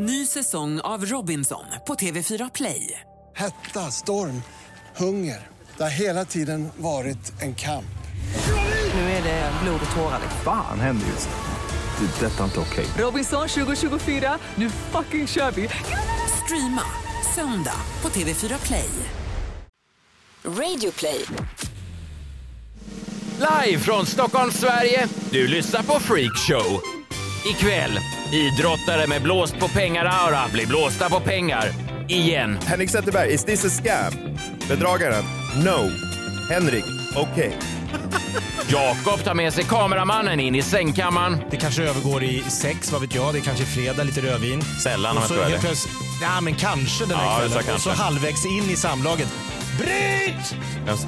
Ny säsong av Robinson på TV4 Play. Hetta, storm, hunger. Det har hela tiden varit en kamp. Nu är det blod och tårar. Fan händer just nu. Det. är Detta är inte okej. Robinson 2024, nu fucking kör vi! Streama söndag på TV4 Play. Radio play. Live från Stockholm, Sverige. Du lyssnar på Freak Show. Ikväll, idrottare med blåst på pengar-aura blir blåsta på pengar. Igen. Henrik Zetterberg, is this a scam? Bedragaren? No. Henrik? Okej. Jakob tar med sig kameramannen in i sängkammaren. Det kanske övergår i sex, vad vet jag. Det är kanske är fredag, lite rödvin. Sällan om jag så tror det. ja men kanske den här Ja, kvällen. så Och kanske. så halvvägs in i samlaget. Bryt!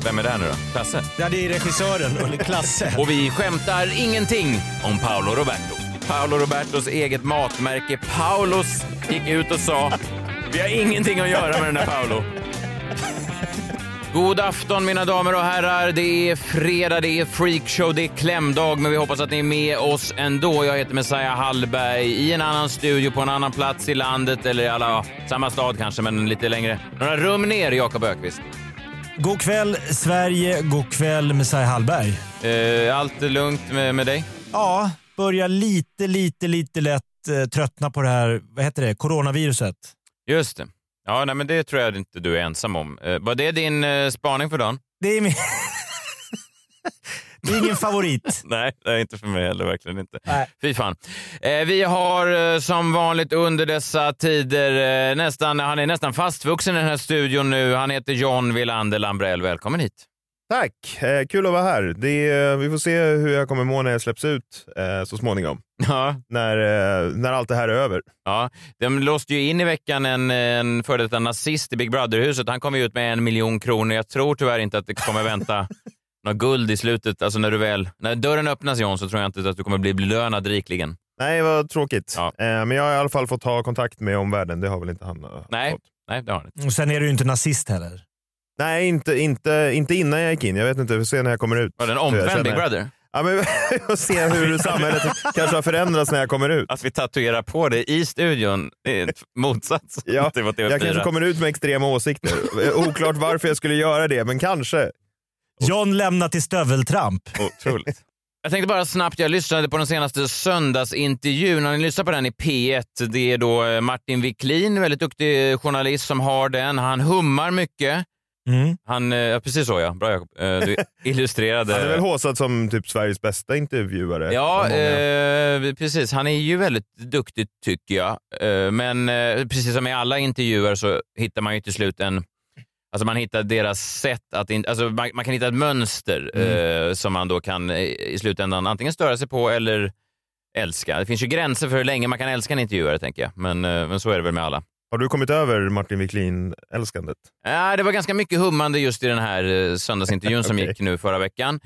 Vem är det här nu då? Klasse? Ja, det är regissören, eller Klasse. Och vi skämtar ingenting om Paolo Roberto. Paolo Robertos eget matmärke Paulos gick ut och sa vi har ingenting att göra med den här Paolo. God afton mina damer och herrar. Det är fredag, det är freakshow, det är klämdag, men vi hoppas att ni är med oss ändå. Jag heter Messiah Hallberg i en annan studio på en annan plats i landet, eller i alla, samma stad kanske, men lite längre. Några rum ner, Jakob Ökvist. God kväll Sverige, god kväll Messiah Hallberg. Eh, allt är lugnt med, med dig? Ja, börjar lite, lite, lite lätt eh, tröttna på det här, vad heter det, coronaviruset. Just det. Ja, nej, men det tror jag inte du är ensam om. Eh, var det din eh, spaning för dagen? Det är min... det är ingen favorit. Nej, det är inte för mig heller. Verkligen inte. Nej. Fy fan. Eh, vi har eh, som vanligt under dessa tider, eh, nästan, han är nästan fastvuxen i den här studion nu. Han heter John Wilander Lambrell. Välkommen hit. Tack! Eh, kul att vara här. Det vi får se hur jag kommer må när jag släpps ut eh, så småningom. Ja, När, eh, när allt det här är över. ja. De låste ju in i veckan en, en före detta nazist i Big Brother-huset. Han kom ju ut med en miljon kronor. Jag tror tyvärr inte att det kommer vänta något guld i slutet. Alltså när du väl, när dörren öppnas John så tror jag inte att du kommer bli belönad rikligen. Nej, vad tråkigt. Ja. Eh, men jag har i alla fall fått ta kontakt med omvärlden. Det har väl inte han eh, Nej, fått. nej det har han inte. Och sen är du ju inte nazist heller. Nej, inte, inte, inte innan jag gick in. Jag vet inte, vi får se när jag kommer ut. Var det en Jag omvänd känner- Big Brother? Ja, men jag ser hur samhället kanske har förändrats när jag kommer ut. Att vi tatuerar på det i studion är motsats Ja, till vad TV4. Jag kanske kommer ut med extrema åsikter. Oklart varför jag skulle göra det, men kanske. John lämnar till stöveltramp. Otroligt. Jag tänkte bara snabbt, jag lyssnade på den senaste söndagsintervjun. När ni lyssnar på den i P1, det är då eh, Martin Wiklin, väldigt duktig journalist som har den. Han hummar mycket. Mm. Han, eh, ja, precis så ja, bra Jakob. Eh, Du illustrerade. Han är väl håsad som typ Sveriges bästa intervjuare. Ja, eh, precis. Han är ju väldigt duktig tycker jag. Eh, men eh, precis som i alla intervjuer så hittar man ju till slut en... Alltså man hittar deras sätt att... In, alltså man, man kan hitta ett mönster eh, som man då kan i slutändan antingen störa sig på eller älska. Det finns ju gränser för hur länge man kan älska en intervjuare, tänker jag. Men, men så är det väl med alla. Har du kommit över Martin Wiklin-älskandet? Ja, det var ganska mycket hummande just i den här eh, söndagsintervjun som Okej. gick nu förra veckan.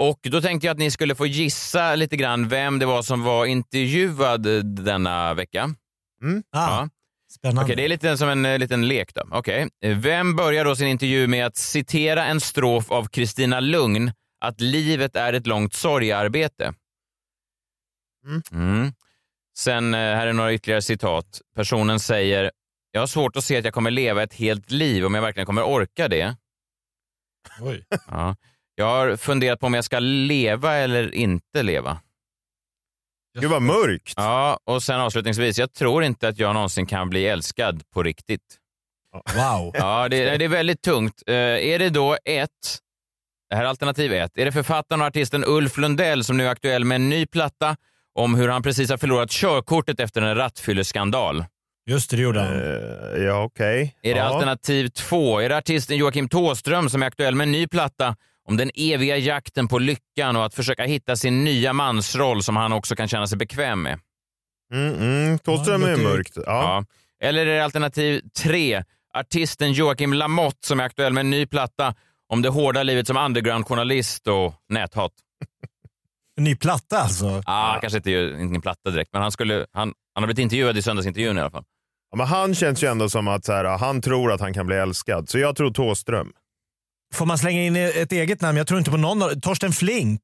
Och Då tänkte jag att ni skulle få gissa lite grann vem det var som var intervjuad eh, denna vecka. Ah, Ja. Spännande. Okej, det är lite som en eh, liten lek då. Okej. Eh, Vem börjar då sin intervju med att citera en strof av Kristina Lugn att livet är ett långt sorgearbete? Mm. Mm. Sen, eh, här är några ytterligare citat. Personen säger, jag har svårt att se att jag kommer leva ett helt liv om jag verkligen kommer orka det. Oj. Ja. Jag har funderat på om jag ska leva eller inte leva. Gud vad mörkt. Ja, och sen avslutningsvis, jag tror inte att jag någonsin kan bli älskad på riktigt. Wow. Ja, det, det är väldigt tungt. Eh, är det då ett, det här är alternativ ett, är det författaren och artisten Ulf Lundell som nu är aktuell med en ny platta om hur han precis har förlorat körkortet efter en rattfylleskandal? Just det, det gjorde han. Eh, ja, okej. Är det ja. alternativ två, är det artisten Joakim Tåström som är aktuell med en ny platta om den eviga jakten på lyckan och att försöka hitta sin nya mansroll som han också kan känna sig bekväm med? Mm, mm. Thåström Ja, det är mörkt. Ja. Ja. Eller är det alternativ tre, artisten Joakim Lamotte som är aktuell med en ny platta om det hårda livet som undergroundjournalist och näthat. En ny platta alltså. Ah, Kanske inte ingen platta direkt, men han, skulle, han, han har blivit intervjuad i söndagsintervjun i alla fall. Ja, men han känns ju ändå som att så här, han tror att han kan bli älskad. Så jag tror Thåström. Får man slänga in ett eget namn? Jag tror inte på någon av Torsten Flink.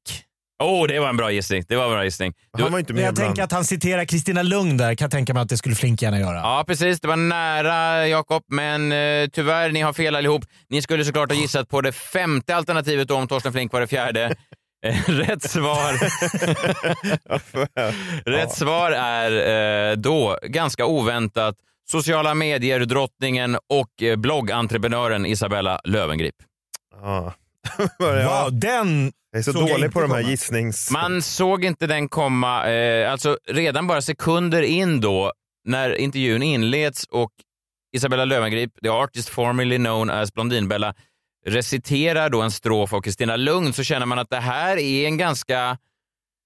Oh, det var en bra gissning. Det var en bra gissning. Du, Han var inte med jag tänker att han citerar Kristina Lugn där, kan jag tänka mig att det skulle Flink gärna göra. Ja, precis. Det var nära, Jakob. Men eh, tyvärr, ni har fel allihop. Ni skulle såklart ha gissat på det femte alternativet då, om Torsten Flink var det fjärde. Eh, Rätt svar, rätt svar är eh, då, ganska oväntat, sociala medier-drottningen och eh, bloggentreprenören Isabella Löwengrip. Ja. ja. Wow, den... Jag är så såg dålig på de här komma. gissnings... Man såg inte den komma, eh, alltså redan bara sekunder in då, när intervjun inleds och Isabella Löwengrip, the artist formerly known as Blondinbella, reciterar då en strof av Kristina Lugn så känner man att det här är en ganska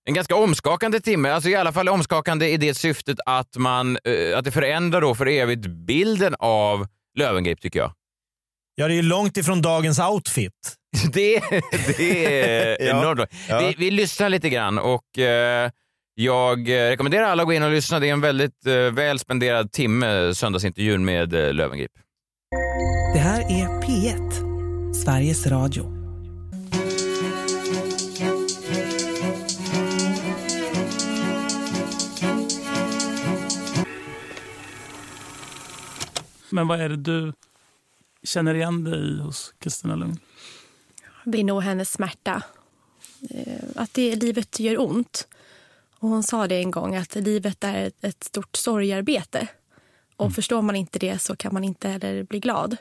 en ganska omskakande timme, alltså i alla fall omskakande i det syftet att, man, eh, att det förändrar då för evigt bilden av Löwengrip tycker jag. Ja, det är ju långt ifrån dagens outfit. Det, det är enormt ja. Vi, vi lyssnar lite grann och eh, jag eh, rekommenderar alla att gå in och lyssna. Det är en väldigt eh, väl spenderad timme, söndagsintervjun med eh, Löwengrip. Det här är P1, Sveriges Radio. Men vad är det du känner igen dig i hos Kristina Lugn? Det är nog hennes smärta. Eh, Att det, livet gör ont. Och hon sa det en gång, att livet är ett, stort sorgarbete. Och förstår man inte det så kan man inte heller bli glad.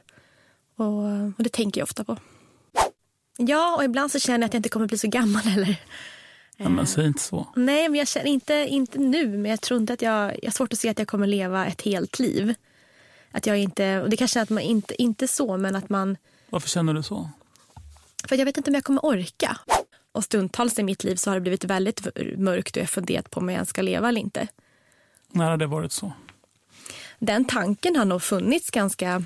Och, och det tänker jag ofta på. Ja, och ibland så känner jag att jag inte kommer bli så gammal heller. Ja, men säg inte så. Nej, men jag känner inte, inte nu, men jag tror inte att jag, jag har svårt att se att jag kommer leva ett helt liv. Att jag inte, och det kanske är att man inte, inte så, men att man, Varför känner du så? för jag vet inte om jag kommer orka. Och stundtals i mitt liv så har det blivit väldigt mörkt och jag har funderat på om jag ens ska leva eller inte. När har det varit så? Den tanken har nog funnits ganska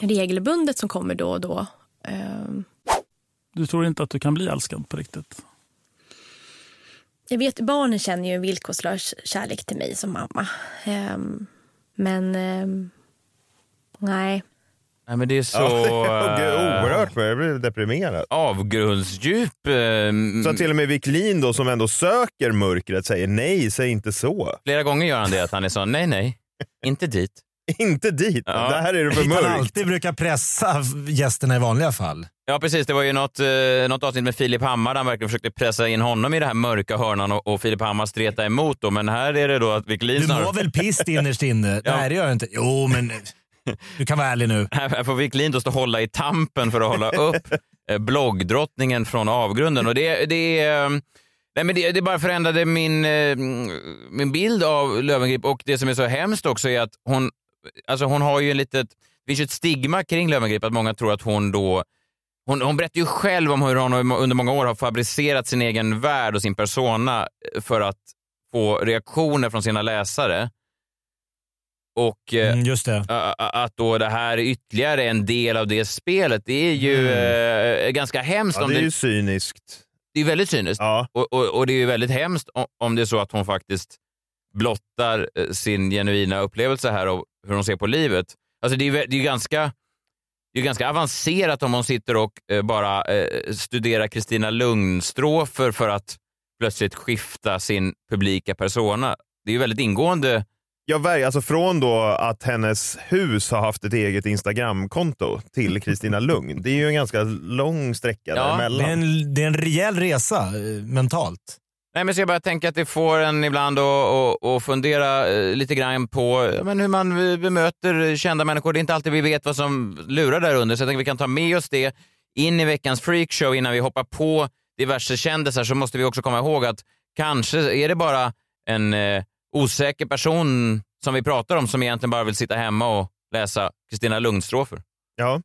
regelbundet som kommer då och då. Ehm, Du tror inte att du kan bli älskad på riktigt? Jag vet, barnen känner ju en villkorslös kärlek till mig som mamma. Ehm, men ehm, nej. Nej, men det är så Ja, gud, eh, oerhört, men jag blir deprimerad. avgrundsdjup. eh, Så till och med Wiklin då som ändå söker mörkret säger nej, säg inte så. Flera gånger gör han det, att han är så, nej, nej, inte dit. Inte dit, Ja. det här är det för Dit han mörkt. alltid brukar pressa gästerna i vanliga fall. Ja, precis. Det var ju något, eh, något avsnitt med Filip Hammar där han verkligen försökte pressa in honom i den här mörka hörnan och, och Filip Hammar streta emot. Då. Men här är det då att Wiklin Du mår väl pist innerst inne? Ja. Nej, det gör jag inte. Jo, men du kan vara ärlig nu. Här får Wiklin då stå och hålla i tampen för att hålla upp eh, bloggdrottningen från avgrunden. Och det, det, är, eh, nej men det, det bara förändrade min, eh, min bild av Löwengrip. Och det som är så hemskt också är att hon, alltså hon har ju en litet, det finns ju ett stigma kring Löwengrip att många tror att hon då hon, hon berättar ju själv om hur hon under många år har fabricerat sin egen värld och sin persona för att få reaktioner från sina läsare. Och eh, Mm, just det. Att då det här är ytterligare en del av det spelet, det är ju eh, ganska hemskt. Ja, om det är det, ju cyniskt. det är väldigt cyniskt. Ja. Och, och, och det är ju väldigt hemskt om, det är så att hon faktiskt blottar eh, sin genuina upplevelse här av hur hon ser på livet. Alltså det är ju det är ju ganska, det är ganska avancerat om hon sitter och bara studerar Kristina Lugn-strofer för att plötsligt skifta sin publika persona. Det är ju väldigt ingående Ja, ver- alltså från då att hennes hus har haft ett eget Instagramkonto till Kristina Lugn. Det är ju en ganska lång sträcka Ja, Det däremellan. är, en, det är en rejäl resa eh, mentalt. Nej, men så jag bara tänker att det får en ibland att, att, att fundera eh, lite grann på men hur man eh, bemöter kända människor. Det är inte alltid vi vet vad som lurar där under, så jag tänker att vi kan ta med oss det in i veckans freakshow innan vi hoppar på diverse kändisar så måste vi också komma ihåg att kanske är det bara en eh, osäker person som vi pratar om som egentligen bara vill sitta hemma och läsa Kristina Lugn-strofer. Ja.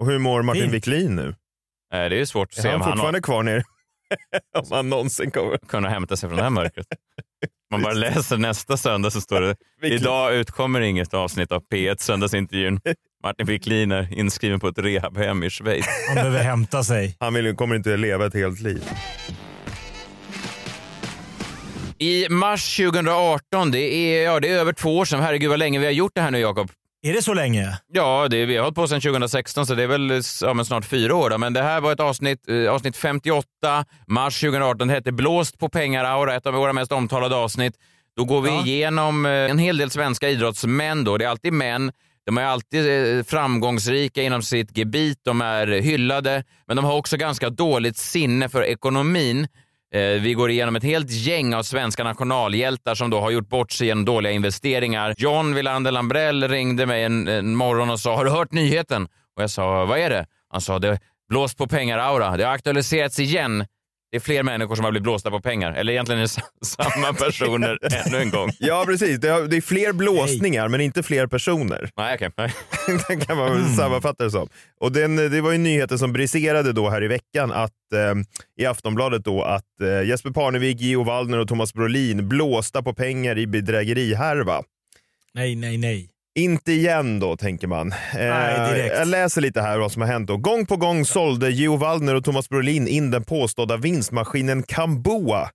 Och hur mår Martin Fint. Wiklin nu? Eh, det är ju svårt att se Är om han han har fortfarande kvar nere? om han någonsin kommer. kunnat hämta sig från det här mörkret. Man bara läser nästa söndag så står det. Idag utkommer inget avsnitt av P1 Söndagsintervjun. Martin Wiklin är inskriven på ett rehabhem i Schweiz. Han behöver hämta sig. Han vill, kommer inte leva ett helt liv. I mars 2018, det är, ja, det är över två år sedan. Herregud vad länge vi har gjort det här nu Jakob. Är det så länge? Ja, det, vi har hållit på sedan 2016 så det är väl ja, snart fyra år. Då. Men det här var ett avsnitt, eh, avsnitt 58, mars 2018. Det hette Blåst på pengar-aura, ett av våra mest omtalade avsnitt. Då går vi igenom eh, en hel del svenska idrottsmän. Då. Det är alltid män. De är alltid eh, framgångsrika inom sitt gebit, de är hyllade, men de har också ganska dåligt sinne för ekonomin. Eh, Vi går igenom ett helt gäng av svenska nationalhjältar som då har gjort bort sig genom dåliga investeringar. John Wilander Lambrell ringde mig en, en morgon och sa “Har du hört nyheten?” och jag sa “Vad är det?” Han sa “Det blåst på pengar-aura. Det har aktualiserats igen. Det är fler människor som har blivit blåsta på pengar. Eller egentligen är det sa- samma personer ännu en gång. Ja, precis. Det, det är fler blåsningar, men inte fler personer. Nej, okej. Nej. den kan man väl sammanfatta det som. Och den, det var ju nyheten som briserade då här i veckan att, eh, i Aftonbladet då att eh, Jesper Parnevik, Gio Waldner och Thomas Brolin blåsta på pengar i bedrägerihärva. Nej, nej, nej. Inte igen då, tänker man. Eh, Nej, direkt. jag läser lite här vad som har hänt. Då. Gång på gång sålde Gio Waldner och Thomas Brolin in den påstådda vinstmaskinen Kamboa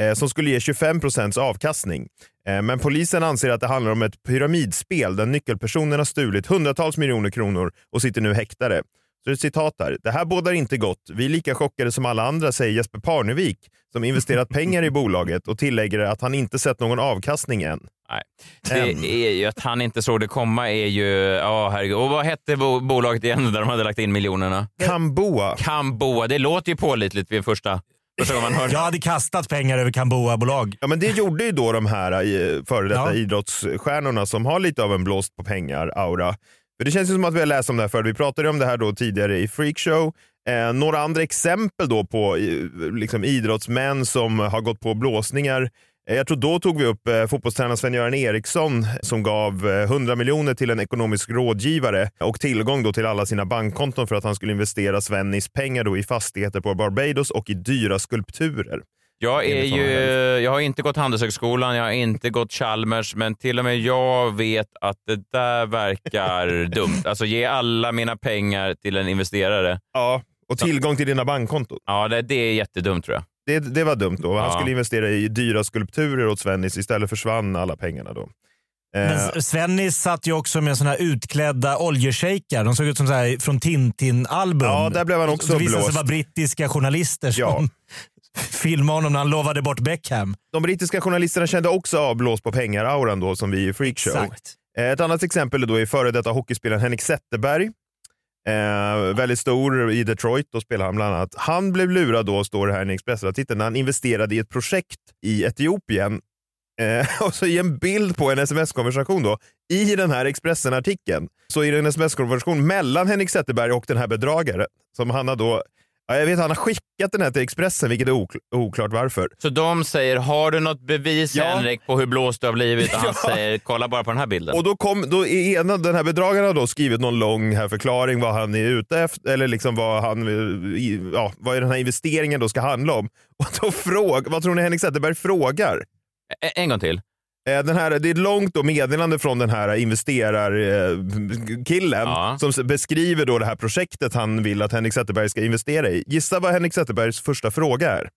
eh, som skulle ge 25 procents avkastning. Eh, men polisen anser att det handlar om ett pyramidspel där nyckelpersoner har stulit hundratals miljoner kronor och sitter nu häktade. Så det är ett citat här. Det här bådar inte gott. Vi är lika chockade som alla andra, säger Jesper Parnevik som investerat pengar i bolaget och tillägger att han inte sett någon avkastning än. Nej. Det är ju att han inte såg det komma är ju... Ja, herregud. Och vad hette bo- bolaget igen där de hade lagt in miljonerna? Kamboa. Kamboa. Det låter ju pålitligt vid första, Jag hade kastat pengar över Kamboa-bolag. Ja, men det gjorde ju då de här eh, före detta Ja. idrottsstjärnorna som har lite av en blåst på pengar-aura. För det känns ju som att vi har läst om det här förr. Vi pratade om det här då tidigare i Freakshow. Eh, några andra exempel då på liksom idrottsmän som har gått på blåsningar. Eh, Jag tror då tog vi upp eh, fotbollstränaren Sven-Göran Eriksson som gav eh, 100 miljoner till en ekonomisk rådgivare och tillgång då till alla sina bankkonton för att han skulle investera Svennis pengar då i fastigheter på Barbados och i dyra skulpturer. Jag, är ju, jag har inte gått Handelshögskolan, jag har inte gått Chalmers, men till och med jag vet att det där verkar dumt. Alltså ge alla mina pengar till en investerare. Ja, och tillgång till dina bankkonton. Ja, det, det är jättedumt tror jag. Det, det var dumt då. Han Ja. skulle investera i dyra skulpturer åt Svennis. Istället försvann alla pengarna då. Eh, Men Svennis satt ju också med såna här utklädda oljeshejkar. De såg ut som så här från Tintin-album. Ja, där blev han också Det visade sig blåst. vara brittiska journalister som Ja. Filmade honom när han lovade bort Beckham. de brittiska journalisterna kände också av blås på pengar-auran då som vi i Freakshow. Exakt. Eh, Ett annat exempel då är före detta hockeyspelaren Henrik Zetterberg. Eh, väldigt stor i Detroit, då spelar han bland annat. Han blev lurad då, står det här i en Expressen-artikel, när han investerade i ett projekt i Etiopien. Eh, och så i en bild på en sms-konversation då, i den här Expressen-artikeln, så är det en sms-konversation mellan Henrik Zetterberg och den här bedragaren. Som han har då, ja, jag vet han har skickat den här till Expressen, vilket är okl- oklart varför. Så de säger, har du något bevis Ja. Henrik på hur blåst du har blivit? Och han Ja. säger, kolla bara på den här bilden. Och då kom, då ena, den här bedragaren har då skrivit någon lång här förklaring vad han är ute efter, eller liksom vad, han, i- ja, vad den här investeringen då ska handla om. Och då fråg, vad tror ni Henrik Zetterberg frågar? En gång till. Eh, Den här, det är ett långt då meddelande från den här investerarkillen Ja. som beskriver då det här projektet han vill att Henrik Zetterberg ska investera i. Gissa vad Henrik Zetterbergs första fråga är?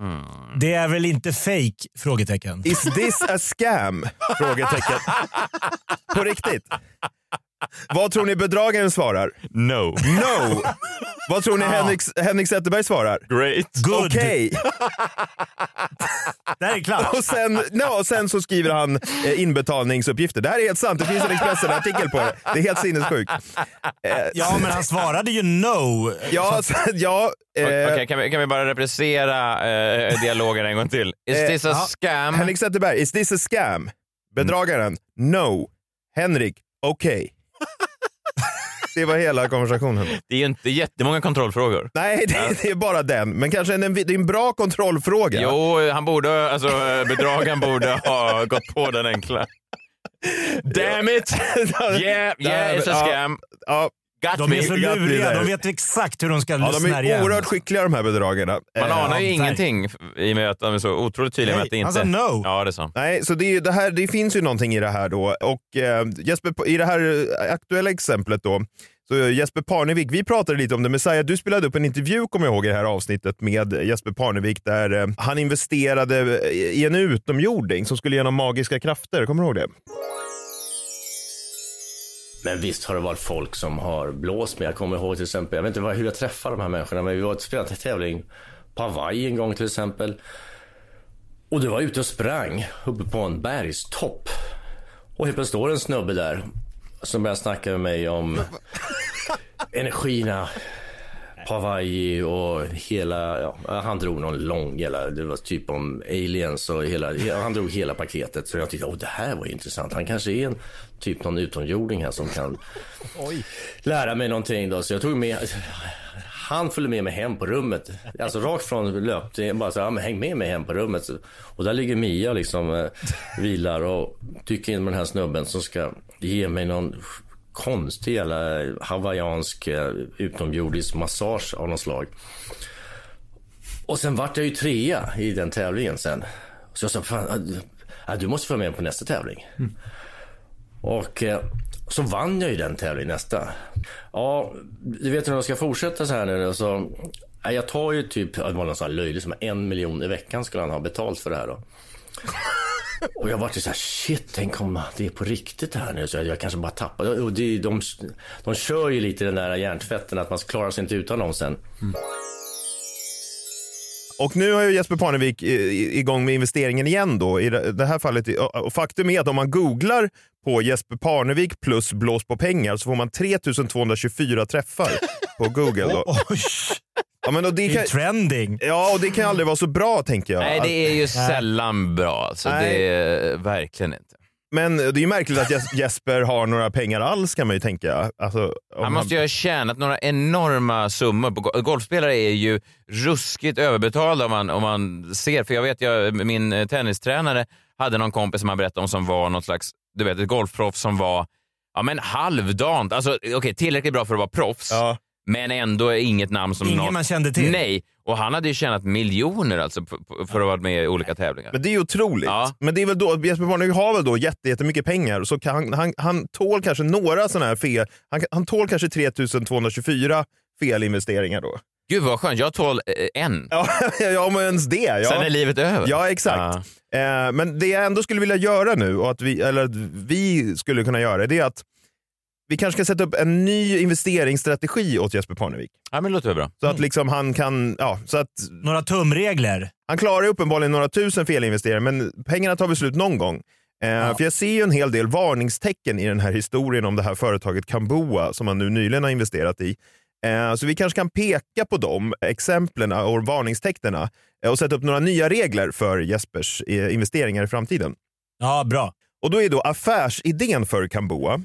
Mm. Det är väl inte fake? Frågetecken. Is this a scam? Frågetecken. På riktigt. Vad tror ni bedragaren svarar? No. No! Vad tror ni Henrik, Henrik Zetterberg svarar? Great. Good. Okej. Det här är klart. Och, sen, no, och sen så skriver han eh, inbetalningsuppgifter. Det här är helt sant. Det finns en Expressen-artikel på det. Det är helt sinnessjukt. Eh, Ja, men han svarade ju no. ja, så, ja, eh, Okej, kan, vi, kan vi bara reprisera eh, dialogen en gång till? Is Eh, this a ja. scam? Henrik Zetterberg, is this a scam? Bedragaren, no. Henrik, okej. Det var hela konversationen. Det är ju inte jättemånga kontrollfrågor. Nej, det, det är bara den. Men kanske en, det är en bra kontrollfråga. Jo, han borde, alltså bedragaren borde ha gått på den enkla. Damn it! Yeah, yeah, it's a Ja, scam. Ja, Got De me. är så luriga. De vet exakt hur de ska ja, de snärja är en. oerhört skickliga de här bedragarna. Man Eh, anar ju ja, ingenting i och med att de är så otroligt tydliga med att det inte... han sa no. Ja, det sa Nej, så det, är, det, här, det finns ju någonting i det här då. Och eh, Jesper, i det här eh, aktuella exemplet då, så eh, Jesper Parnevik, vi pratade lite om det. Messiah, du spelade upp en intervju, kommer jag ihåg, i det här avsnittet med Jesper Parnevik där eh, han investerade i en utomjording som skulle ge honom magiska krafter. Kommer du ihåg det? Men visst har det varit folk som har blåst mig. Jag kommer ihåg till exempel, jag vet inte hur jag träffade de här människorna, men vi var och spelade en tävling på Hawaii en gång till exempel. Och du var ute och sprang uppe på en bergstopp. Och helt plötsligt står en snubbe där som börjar snacka med mig om energierna på Hawaii och hela, ja, han drog någon lång, hela, det var typ om aliens och hela, han drog hela paketet. Så jag tyckte, åh det här var intressant. Han kanske är en typ någon utomjording här som kan lära mig någonting då. Så jag tog med, han följde med mig hem på rummet. Alltså rakt från löpningen, bara så ja, men häng med mig hem på rummet. Och där ligger Mia liksom, eh, vilar och dyker in med den här snubben som ska ge mig någon konstig jävla hawaiiansk eh, utomjordisk massage av något slag. Och sen vart jag ju trea i den tävlingen sen. Så jag sa, fan, du måste följa med på nästa tävling. Och eh, så vann jag ju den tävlingen nästa. Ja, du vet hur jag ska fortsätta så här nu. Så, ja, jag tar ju typ, det var någon sån här löjlig som en miljon i veckan skulle han ha betalt för det här då. Och jag vart ju så här, shit, tänk om det är på riktigt här nu. Så jag, jag kanske bara tappar. Och det, de, de kör ju lite den där hjärntvätten att man klarar sig inte utan dem sen. Och nu har ju Jesper Parnevik i- igång med investeringen igen då. I det här fallet, och faktum är att om man googlar på Jesper Parnevik plus blås på pengar så får man 3224 träffar på Google. Då. Ja, men och det, Det är kan, trending. ja, och det kan aldrig vara så bra tänker jag. Nej, det är ju sällan bra. Alltså, Nej. det är verkligen inte. Men det är ju märkligt att Jes- Jesper har några pengar alls kan man ju tänka. Alltså, om Han måste ju ha tjänat några enorma summor. På go- Golfspelare är ju ruskigt överbetalda om man, om man ser. För jag vet, jag, min eh, tennistränare hade någon kompis som han berättade om som var något slags, du vet, ett golfproffs som var ja, men halvdant. Alltså, okay, tillräckligt bra för att vara proffs, Ja. men ändå inget namn som Ingen någon... man kände till. Nej, och han hade ju tjänat miljoner alltså för, att vara med i olika tävlingar. Men det är ju otroligt. Ja. Men det är väl då, Jesper Parnevik har väl då jätte, jättemycket pengar så kan, han, han, han tål kanske några sådana här fel. Han, han tål kanske 3224 felinvesteringar då. Gud vad skönt, jag tål eh, en. Ja, ja men ens det. Ja. Sen är livet över. Ja, exakt. Eh, men det jag ändå skulle vilja göra nu, och att vi, eller att vi skulle kunna göra, det är att vi kanske ska sätta upp en ny investeringsstrategi åt Jesper Parnevik. Ja, men det låter bra. Så att liksom han kan, ja, så att Några tumregler. han klarar uppenbarligen några tusen felinvesteringar, men pengarna tar väl slut någon gång. Eh, För jag ser ju en hel del varningstecken i den här historien om det här företaget Kamboa som han nu nyligen har investerat i. Eh, så vi kanske kan peka på de exemplen och varningstecknen eh, och sätta upp några nya regler för Jespers eh, investeringar i framtiden. Ja, bra. Och då är då affärsidén för Kamboa,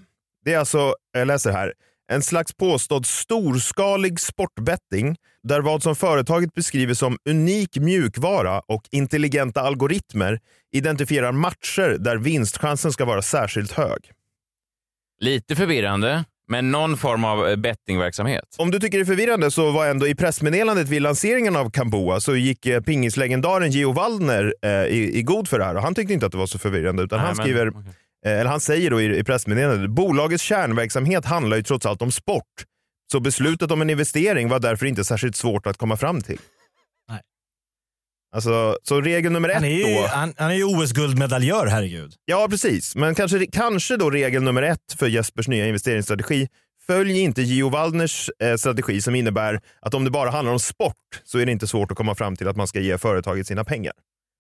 det är alltså, jag läser här, en slags påstådd storskalig sportbetting där vad som företaget beskriver som unik mjukvara och intelligenta algoritmer identifierar matcher där vinstchansen ska vara särskilt hög. Lite förvirrande, men någon form av eh, bettingverksamhet. Om du tycker det är förvirrande så var ändå i pressmeddelandet vid lanseringen av Kamboa så gick eh, pingislegendaren Gio Waldner eh, i, i god för det här och han tyckte inte att det var så förvirrande utan Nej, han men- skriver okej. Eh, Eller han säger då i, i pressmeddelandet, bolagets kärnverksamhet handlar ju trots allt om sport. Så beslutet om en investering var därför inte särskilt svårt att komma fram till. Nej. Alltså, så regel nummer Han är ett ju, då. han, han är ju OS-guldmedaljör, herregud. Ja, precis. Men kanske, kanske då regel nummer ett för Jespers nya investeringsstrategi. Följ inte Gio Waldners eh, strategi som innebär att om det bara handlar om sport så är det inte svårt att komma fram till att man ska ge företaget sina pengar.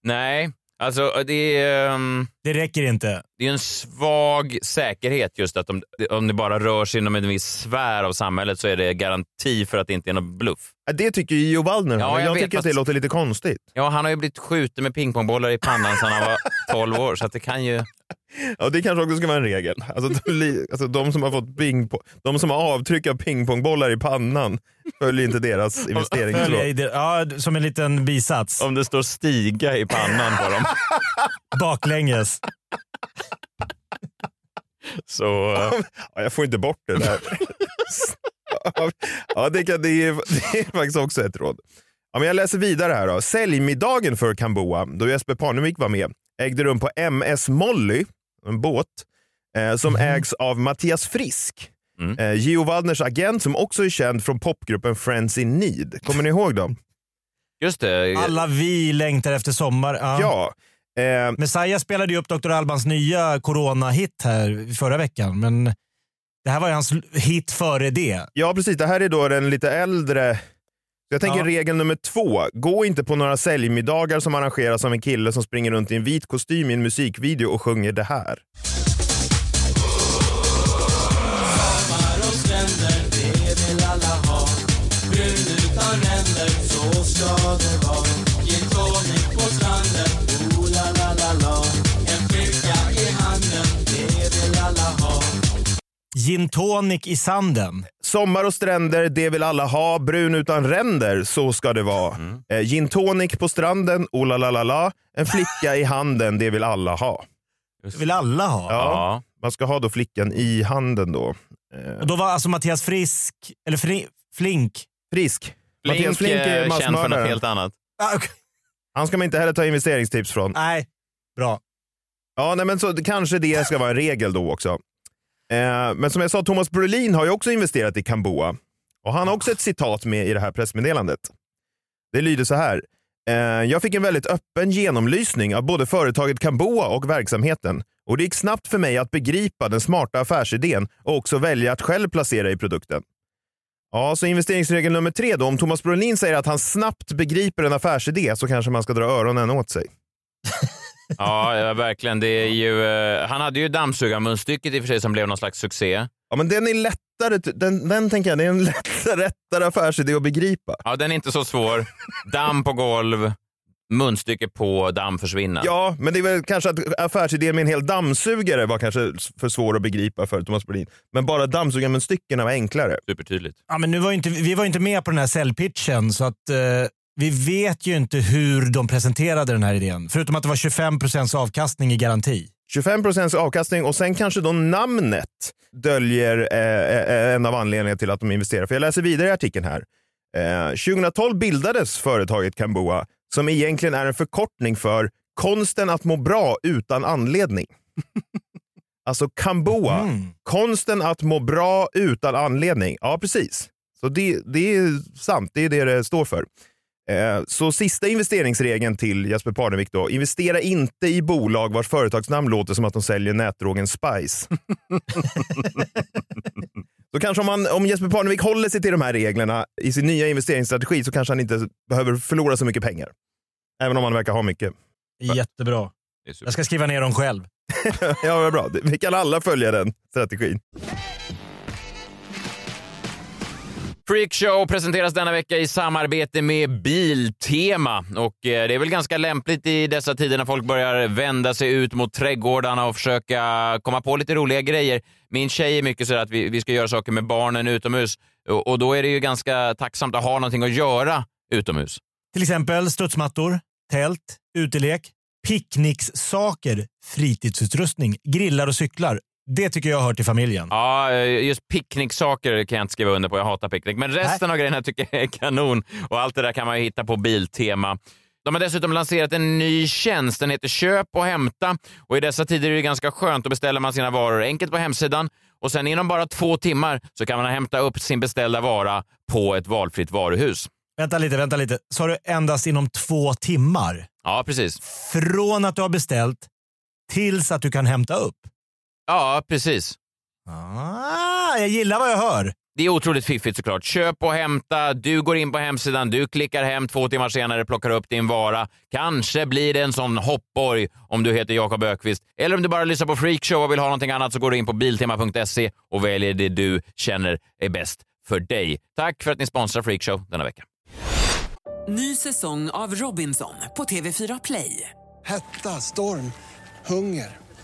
Nej, alltså det är, ehm, Det räcker inte. det är en svag säkerhet just att om, om det bara rör sig inom en viss sfär av samhället så är det garanti för att det inte är någon bluff. Det tycker ju Gio Waldner. Ja, jag jag vet, tycker att det låter lite konstigt. Ja, han har ju blivit skjuten med pingpongbollar i pannan sedan han var 12 år, så att det kan ju... Ja, det kanske också ska vara en regel. Alltså, de, alltså, de, som har fått pingpong, de som har avtryck av pingpongbollar i pannan följer inte deras investeringsråd. Ja, som en liten bisats. Om det står stiga i pannan på dem. Baklänges. Så... Ja, jag får inte bort det där. ja, det, kan, det, är, det är faktiskt också ett råd. Ja, men jag läser vidare här. Då. Säljmiddagen för Kamboa, då Jesper Parnevik var med, ägde rum på MS Molly, en båt, eh, som ägs av Mattias Frisk. Mm. Eh, Gio Waldners agent som också är känd från popgruppen Friends in Need. Kommer ni ihåg dem? Just det. Alla vi längtar efter sommar. Ja. Ja. Eh, Messiah spelade ju upp Dr. Albans nya corona-hit här förra veckan, men Det här var ju hans hit före det. Ja, precis. Det här är då den lite äldre. Jag tänker Ja. regel nummer två. Gå inte på några säljmiddagar som arrangeras av en kille som springer runt i en vit kostym i en musikvideo och sjunger det här. Gin tonic i sanden. Sommar och stränder, det vill alla ha. Brun utan ränder, så ska det vara. Mm. Eh, gin tonic på stranden, oh la la la la. En flicka i handen, det vill alla ha. Det vill alla ha. Ja, man ska ha då flickan i handen då. Eh, Och då var alltså Mattias Frisk, eller fri, Flink. Frisk. Flink, Mattias Flink är eh, känd för något helt annat. Ah, okej. Han ska man inte heller ta investeringstips från. Nej, bra. Ja, nej, men så kanske det ska vara en regel då också. Eh, men som jag sa, Thomas Brolin har ju också investerat i Kamboa. Och han har också ett citat med i det här pressmeddelandet. Det lyder så här. Eh, jag fick en väldigt öppen genomlysning av både företaget Kamboa och verksamheten. Och det gick snabbt för mig att begripa den smarta affärsidén och också välja att själv placera i produkten. Ja, så investeringsregel nummer tre då. Om Thomas Brolin säger att han snabbt begriper en affärsidé så kanske man ska dra öronen åt sig. Ja, ja, verkligen. Det är ju, eh, han hade ju dammsugarmunstycket i och för sig som blev någon slags succé. Ja, men den är lättare. Den, den tänker jag, det är en lättare, lättare affärsidé att begripa. Ja, den är inte så svår. Damm på golv, munstycke på, damm försvinna. Ja, men det är väl kanske att affärsidén med en hel dammsugare var kanske för svår att begripa för Thomas Brolin. Men bara dammsugarmunstyckena var enklare. Supertydligt. Ja, men nu var ju inte, vi var ju inte med på den här säljpitchen så att eh, vi vet ju inte hur de presenterade den här idén. Förutom att det var 25% avkastning i garanti. 25 procents avkastning och sen kanske då namnet döljer eh, eh, en av anledningarna till att de investerar. För jag läser vidare i artikeln här. Eh, 2012 bildades företaget Kamboa som egentligen är en förkortning för konsten att må bra utan anledning. alltså Kamboa, Mm. konsten att må bra utan anledning. Ja, precis. Så det, det är sant, det är det det står för. Eh, Så sista investeringsregeln till Jesper Parnevik då. Investera inte i bolag vars företagsnamn låter som att de säljer nätdrogen Spice. så kanske om, man, om Jesper Parnevik håller sig till de här reglerna i sin nya investeringsstrategi så kanske han inte behöver förlora så mycket pengar. Även om han verkar ha mycket. Jättebra. Jag ska skriva ner dem själv. ja, vad bra. Vi kan alla följa den strategin. Freakshow presenteras denna vecka i samarbete med Biltema. Och eh, det är väl ganska lämpligt i dessa tider när folk börjar vända sig ut mot trädgårdarna och försöka komma på lite roliga grejer. Min tjej är mycket så att vi, vi ska göra saker med barnen utomhus och, och då är det ju ganska tacksamt att ha någonting att göra utomhus. Till exempel studsmattor, tält, utelek, picknickssaker, fritidsutrustning, grillar och cyklar. Det tycker jag hör till familjen. Ja, eh, just picknicksaker kan jag inte skriva under på. Jag hatar picknick. Men resten av grejerna tycker jag är kanon. Och allt det där kan man ju hitta på Biltema. De har dessutom lanserat en ny tjänst. Den heter Köp och hämta. Och I dessa tider är det ganska skönt. Då beställer man sina varor enkelt på hemsidan och sen inom bara två timmar så kan man hämta upp sin beställda vara på ett valfritt varuhus. Vänta lite, vänta lite. Sa du endast inom två timmar? Ja, precis. Från att du har beställt tills att du kan hämta upp? Ja, precis. Ah, jag gillar vad jag hör. Det är otroligt fiffigt såklart. Köp och hämta. Du går in på hemsidan, du klickar hem, två timmar senare plockar upp din vara. Kanske blir det en sån hoppborg om du heter Jakob Ökvist. Eller om du bara lyssnar på Freakshow och vill ha någonting annat så går du in på Biltema.se och väljer det du känner är bäst för dig. Tack för att ni sponsrar Freakshow denna vecka. Ny säsong av Robinson på TV4 Play. Hetta, storm, hunger.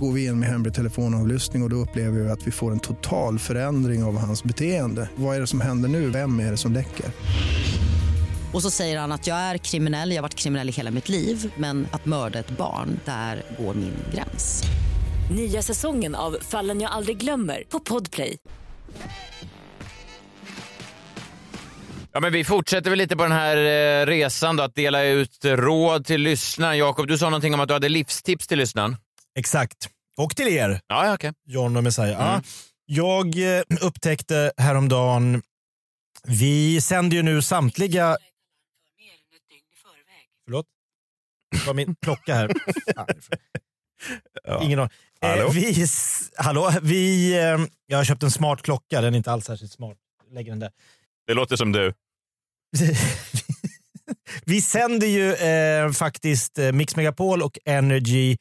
Går vi in med hemlig telefonavlyssning och, och då upplever vi att vi får en total förändring av hans beteende. Vad är det som händer nu? Vem är det som läcker? Och så säger han att jag är kriminell, jag har varit kriminell i hela mitt liv men att mörda ett barn, där går min gräns. Nya säsongen av Fallen jag aldrig glömmer på Podplay. Ja, men vi fortsätter väl lite på den här eh, resan då, att dela ut råd till lyssnaren. Jakob, du sa någonting om att du hade livstips till lyssnaren. Exakt. Och till er, Ja, ja, okej. John och Messiah. Mm. Ja, jag eh, upptäckte häromdagen, vi sänder ju nu samtliga... Förlåt? Det var min klocka här. Fan. Ingen aning. Hallå? Eh, vi, hallå? Vi, eh, jag har köpt en smart klocka, den är inte alls särskilt smart. Lägger den där. Det låter som du. Vi sänder ju eh, faktiskt eh, Mix Megapol och Energy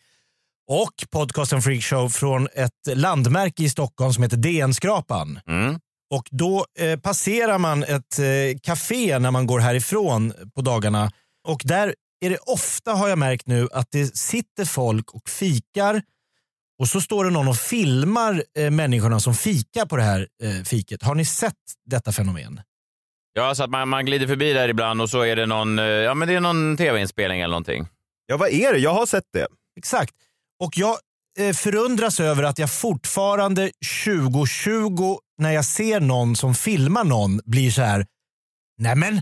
och podcasten Freak Show från ett landmärke i Stockholm som heter DN-skrapan. Mm. Och då eh, passerar man ett eh, café när man går härifrån på dagarna. Och där är det ofta, har jag märkt nu, att det sitter folk och fikar. Och så står det någon och filmar eh, människorna som fikar på det här eh, fiket. Har ni sett detta fenomen? Ja, så att man, man glider förbi där ibland och så är det någon, eh, ja, men det är någon tv-inspelning eller någonting. Ja, vad är det? Jag har sett det. Exakt. Och jag eh, förundras över att jag fortfarande 2020 när jag ser någon som filmar någon blir så här. Nej men,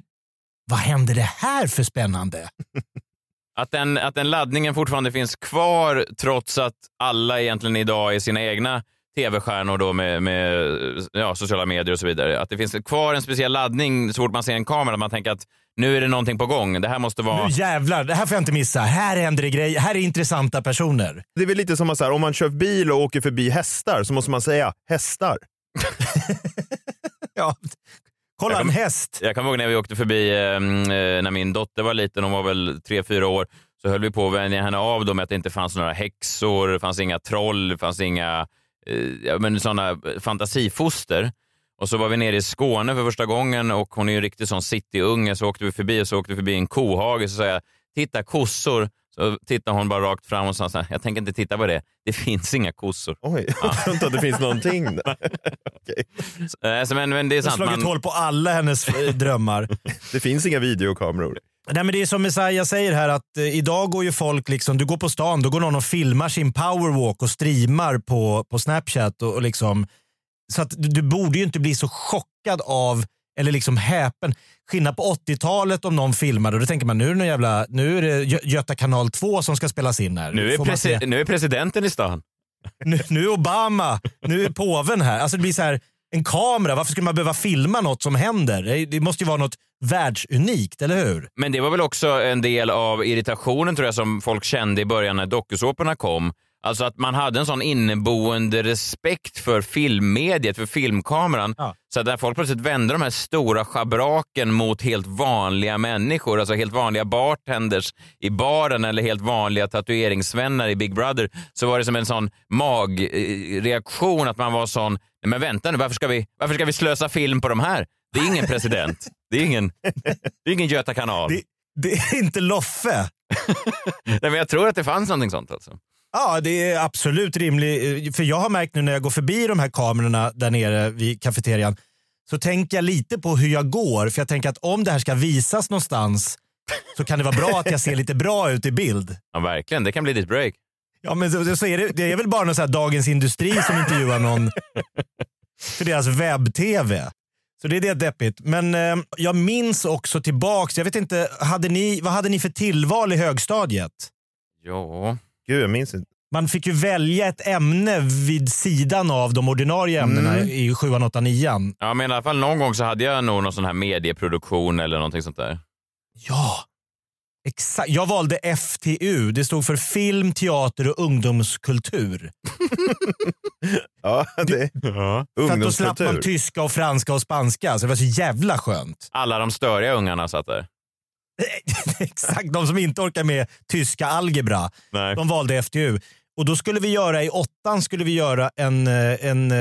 vad händer det här för spännande? Att den, att den laddningen fortfarande finns kvar trots att alla egentligen idag är sina egna tv-stjärnor då med, med ja, sociala medier och så vidare. Att det finns kvar en speciell laddning så fort man ser en kamera. Man tänker att nu är det någonting på gång. Det här måste vara... Nu jävlar, det här får jag inte missa. Här händer det grejer. Här är intressanta personer. Det är väl lite som att så här, om man kör bil och åker förbi hästar så måste man säga hästar. ja. Kolla en häst. Jag kommer ihåg när vi åkte förbi eh, eh, när min dotter var liten, hon var väl tre, fyra år, så höll vi på att vänja henne av då med att det inte fanns några häxor, det fanns inga troll, det fanns inga eh, ja, men sådana fantasifoster. Och så var vi nere i Skåne för första gången och hon är ju en riktig sån cityunge, så åkte vi förbi och så åkte vi förbi en kohage så sa jag “titta kossor”. Så tittade hon bara rakt fram och sa så här, “jag tänker inte titta på det, det finns inga kossor”. Oj, jag tror inte att det finns någonting där. Så, eh, så, men, men det är har sant. slagit Man, hål på alla hennes eh, drömmar. Det finns inga videokameror. Nej, men det är som Messiah säger här att eh, idag går ju folk, liksom, du går på stan, då går någon och filmar sin powerwalk och streamar på, på Snapchat. Och, och liksom, så att du, du borde ju inte bli så chockad av, eller liksom häpen. Skillnad på 80-talet om någon filmade och då tänker man nu är det, jävla, nu är det Gö- Göta kanal 2 som ska spelas in här. nu, är nu är presidenten i stan. nu, nu är Obama, nu är påven här. Alltså det blir så här, en kamera, varför skulle man behöva filma något som händer? Det, det måste ju vara något världsunikt, eller hur? Men det var väl också en del av irritationen tror jag som folk kände i början när dokusåporna kom. Alltså att man hade en sån inneboende respekt för filmmediet, för filmkameran. Så att när folk plötsligt vände de här stora schabraken mot helt vanliga människor, alltså helt vanliga bartenders i baren eller helt vanliga tatueringsvänner i Big Brother, så var det som en sån magreaktion att man var sån, nej men vänta nu, varför ska, vi, varför ska vi slösa film på de här? Det är ingen president. Det är ingen, det är ingen Göta kanal. Det, det är inte Loffe. Nej, men jag tror att det fanns någonting sånt alltså. Ja, det är absolut rimligt. För jag har märkt nu när jag går förbi de här kamerorna där nere vid kafeterian så tänker jag lite på hur jag går. För jag tänker att om det här ska visas någonstans så kan det vara bra att jag ser lite bra ut i bild. Ja, verkligen. Det kan bli ditt break. Ja, men så, så är det, det är väl bara någon så här Dagens Industri som intervjuar någon för deras webb-tv. Så det är det deppigt. Men eh, jag minns också tillbaks, jag vet inte, hade ni, vad hade ni för tillval i högstadiet? Ja. Gud, jag minns inte. Man fick ju välja ett ämne vid sidan av de ordinarie ämnena Mm. i 7, 8, 9. Ja, men i alla fall någon gång så hade jag nog någon sån här medieproduktion eller någonting sånt där. Ja, exakt. Jag valde FTU. Det stod för film, teater och ungdomskultur. Ja, det... Ja. För att då slapp man tyska och franska och spanska. Så det var så jävla skönt. Alla de störiga ungarna satt där. Exakt, de som inte orkar med tyska algebra. Nej. De valde FTU. Och då skulle vi göra, i åttan skulle vi göra en, eh, en, eh,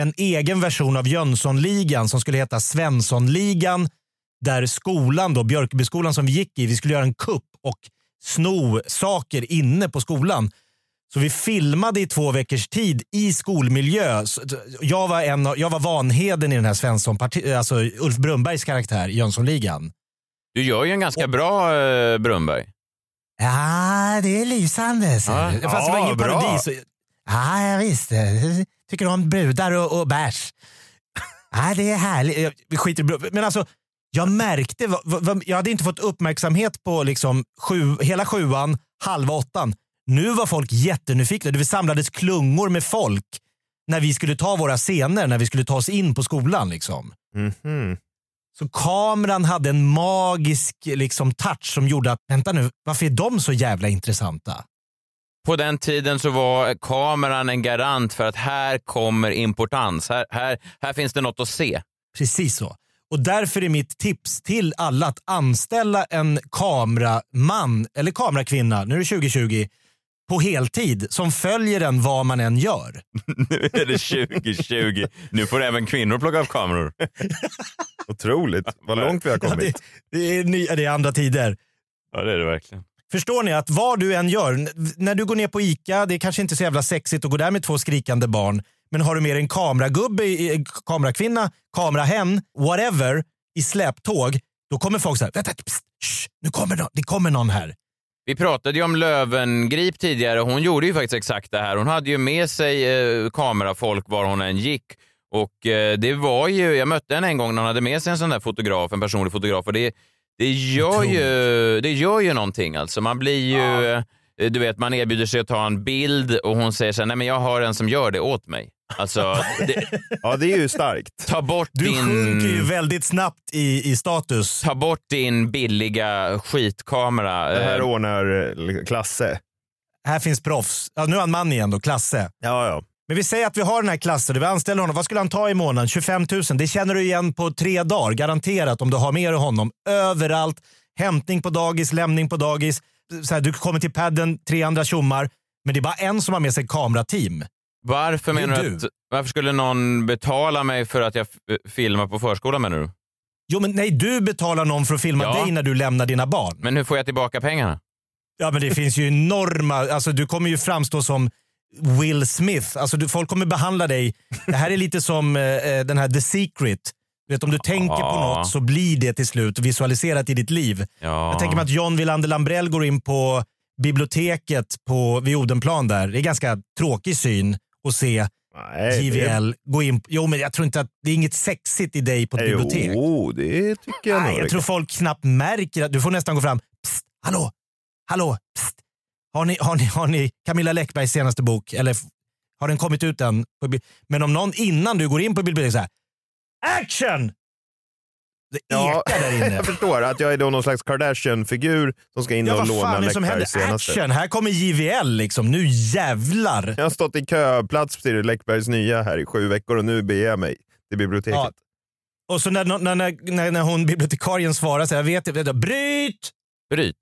en egen version av Jönssonligan som skulle heta Svenssonligan. Där skolan, då, Björkebyskolan som vi gick i, vi skulle göra en kupp och sno saker inne på skolan. Så vi filmade i två veckors tid i skolmiljö. Jag var, en, av- jag var Vanheden i den här Svensson, alltså Ulf Brunbergs karaktär i Jönssonligan. Du gör ju en ganska bra eh, Brunberg. Ja, det är lysande. Så. Ja. Fast det var Ja, ingen bra. parodi. Så... Ja, jag visst. Tycker om brudar och, och bärs. Nej, det är härligt. Jag- Vi skiter Men alltså, jag märkte, jag hade inte fått uppmärksamhet på liksom sju, hela sjuan, halva åttan. Nu var folk jättenyfikna. Det samlades klungor med folk när vi skulle ta våra scener, när vi skulle ta oss in på skolan. Liksom. Mhm. Så kameran hade en magisk liksom, touch som gjorde att, vänta nu, varför är de så jävla intressanta? På den tiden så var kameran en garant för att här kommer importans. Här, här, här finns det något att se. Precis så. Och därför är mitt tips till alla att anställa en kameraman eller kamerakvinna, nu är det 2020, på heltid som följer en vad man än gör. nu är det 2020. Nu får även kvinnor plocka upp kameror. Otroligt, vad långt vi har kommit. Ja, det, det, är nya, det är andra tider. Ja, det är det verkligen. Förstår ni att vad du än gör, när du går ner på ICA, det är kanske inte så jävla sexigt att gå där med två skrikande barn, men har du med dig en kameragubbe, kamerakvinna, kamerahen, whatever, i släptåg, då kommer folk säga vänta, pst, shh, nu kommer någon, det kommer någon här. Vi pratade ju om Lövengrip tidigare. Hon gjorde ju faktiskt exakt det här. Hon hade ju med sig eh, kamerafolk var hon än gick. Och eh, det var ju, jag mötte henne en gång när hon hade med sig en sån där fotograf, en personlig fotograf. Och det, det, gör ju, det gör ju någonting alltså. Man blir ju, eh, du vet, man erbjuder sig att ta en bild och hon säger så här, nej men jag har en som gör det åt mig. Alltså, det, ja det är ju starkt. Ta bort Du din... sjunker ju väldigt snabbt i, i status. Ta bort din billiga skitkamera. Det här Eh, ordnar eh, Klasse. Här finns proffs. Ja, nu är han man igen då, Klasse. Ja, ja. Men vi säger att vi har den här klassen, vi anställer honom. Vad skulle han ta i månaden? 25 000. Det känner du igen på tre dagar, garanterat om du har med dig honom. Överallt. Hämtning på dagis, lämning på dagis. Så här, du kommer till padden, tre andra tjommar. Men det är bara en som har med sig kamerateam. Varför menar du att, varför skulle någon betala mig för att jag filmar på förskolan menar du? Jo, men nej, du betalar någon för att filma Ja. dig när du lämnar dina barn. Men hur får jag tillbaka pengarna? Ja, men det finns ju enorma... Alltså, du kommer ju framstå som Will Smith. Alltså, du, folk kommer behandla dig... Det här är lite som eh, eh, den här The Secret. Du vet, om du tänker på Ja. något så blir det till slut visualiserat i ditt liv. Ja. Jag tänker mig att John Wilander Lambrell går in på biblioteket på, vid Odenplan där. Det är ganska tråkig syn att se Nej, JVL gå in. Jo, men jag tror inte att det är inget sexigt i dig på ett Jo, bibliotek. det tycker jag Nej, nog. jag tror folk knappt märker att du får nästan gå fram. Psst, hallå, hallå, psst. Har ni, har, ni, har ni Camilla Läckbergs senaste bok? Eller har den kommit ut än? Men om någon innan du går in på biblioteket säger action! Det Ja, ekar där inne. jag förstår att jag är då någon slags Kardashian-figur som ska in Ja, och vad låna fan är det som händer? Senaste. Action! Här kommer JVL liksom. Nu jävlar! Jag har stått i köplats till Läckbergs nya här i sju veckor och nu beger jag mig till biblioteket. Ja. Och så när, när, när, när, när hon bibliotekarien svarar så här, jag vet inte, bryt! Bryt.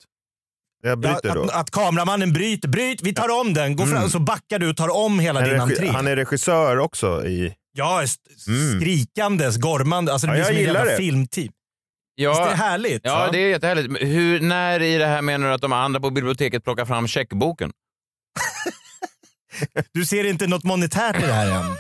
Jag bryter Ja, då. att, att kameramannen bryter, bryt, vi tar om den, gå fram, Mm. så backar du och tar om hela Han din entré. han är regissör också i... Ja, Mm. skrikandes, gormande. Alltså det Ja, blir jag som gillar jävla det. filmteam. Ja, Visst är det härligt? Ja, det är jättehärligt. Hur, när i det här menar du att de andra på biblioteket plockar fram checkboken? Du ser inte något monetärt i det här än?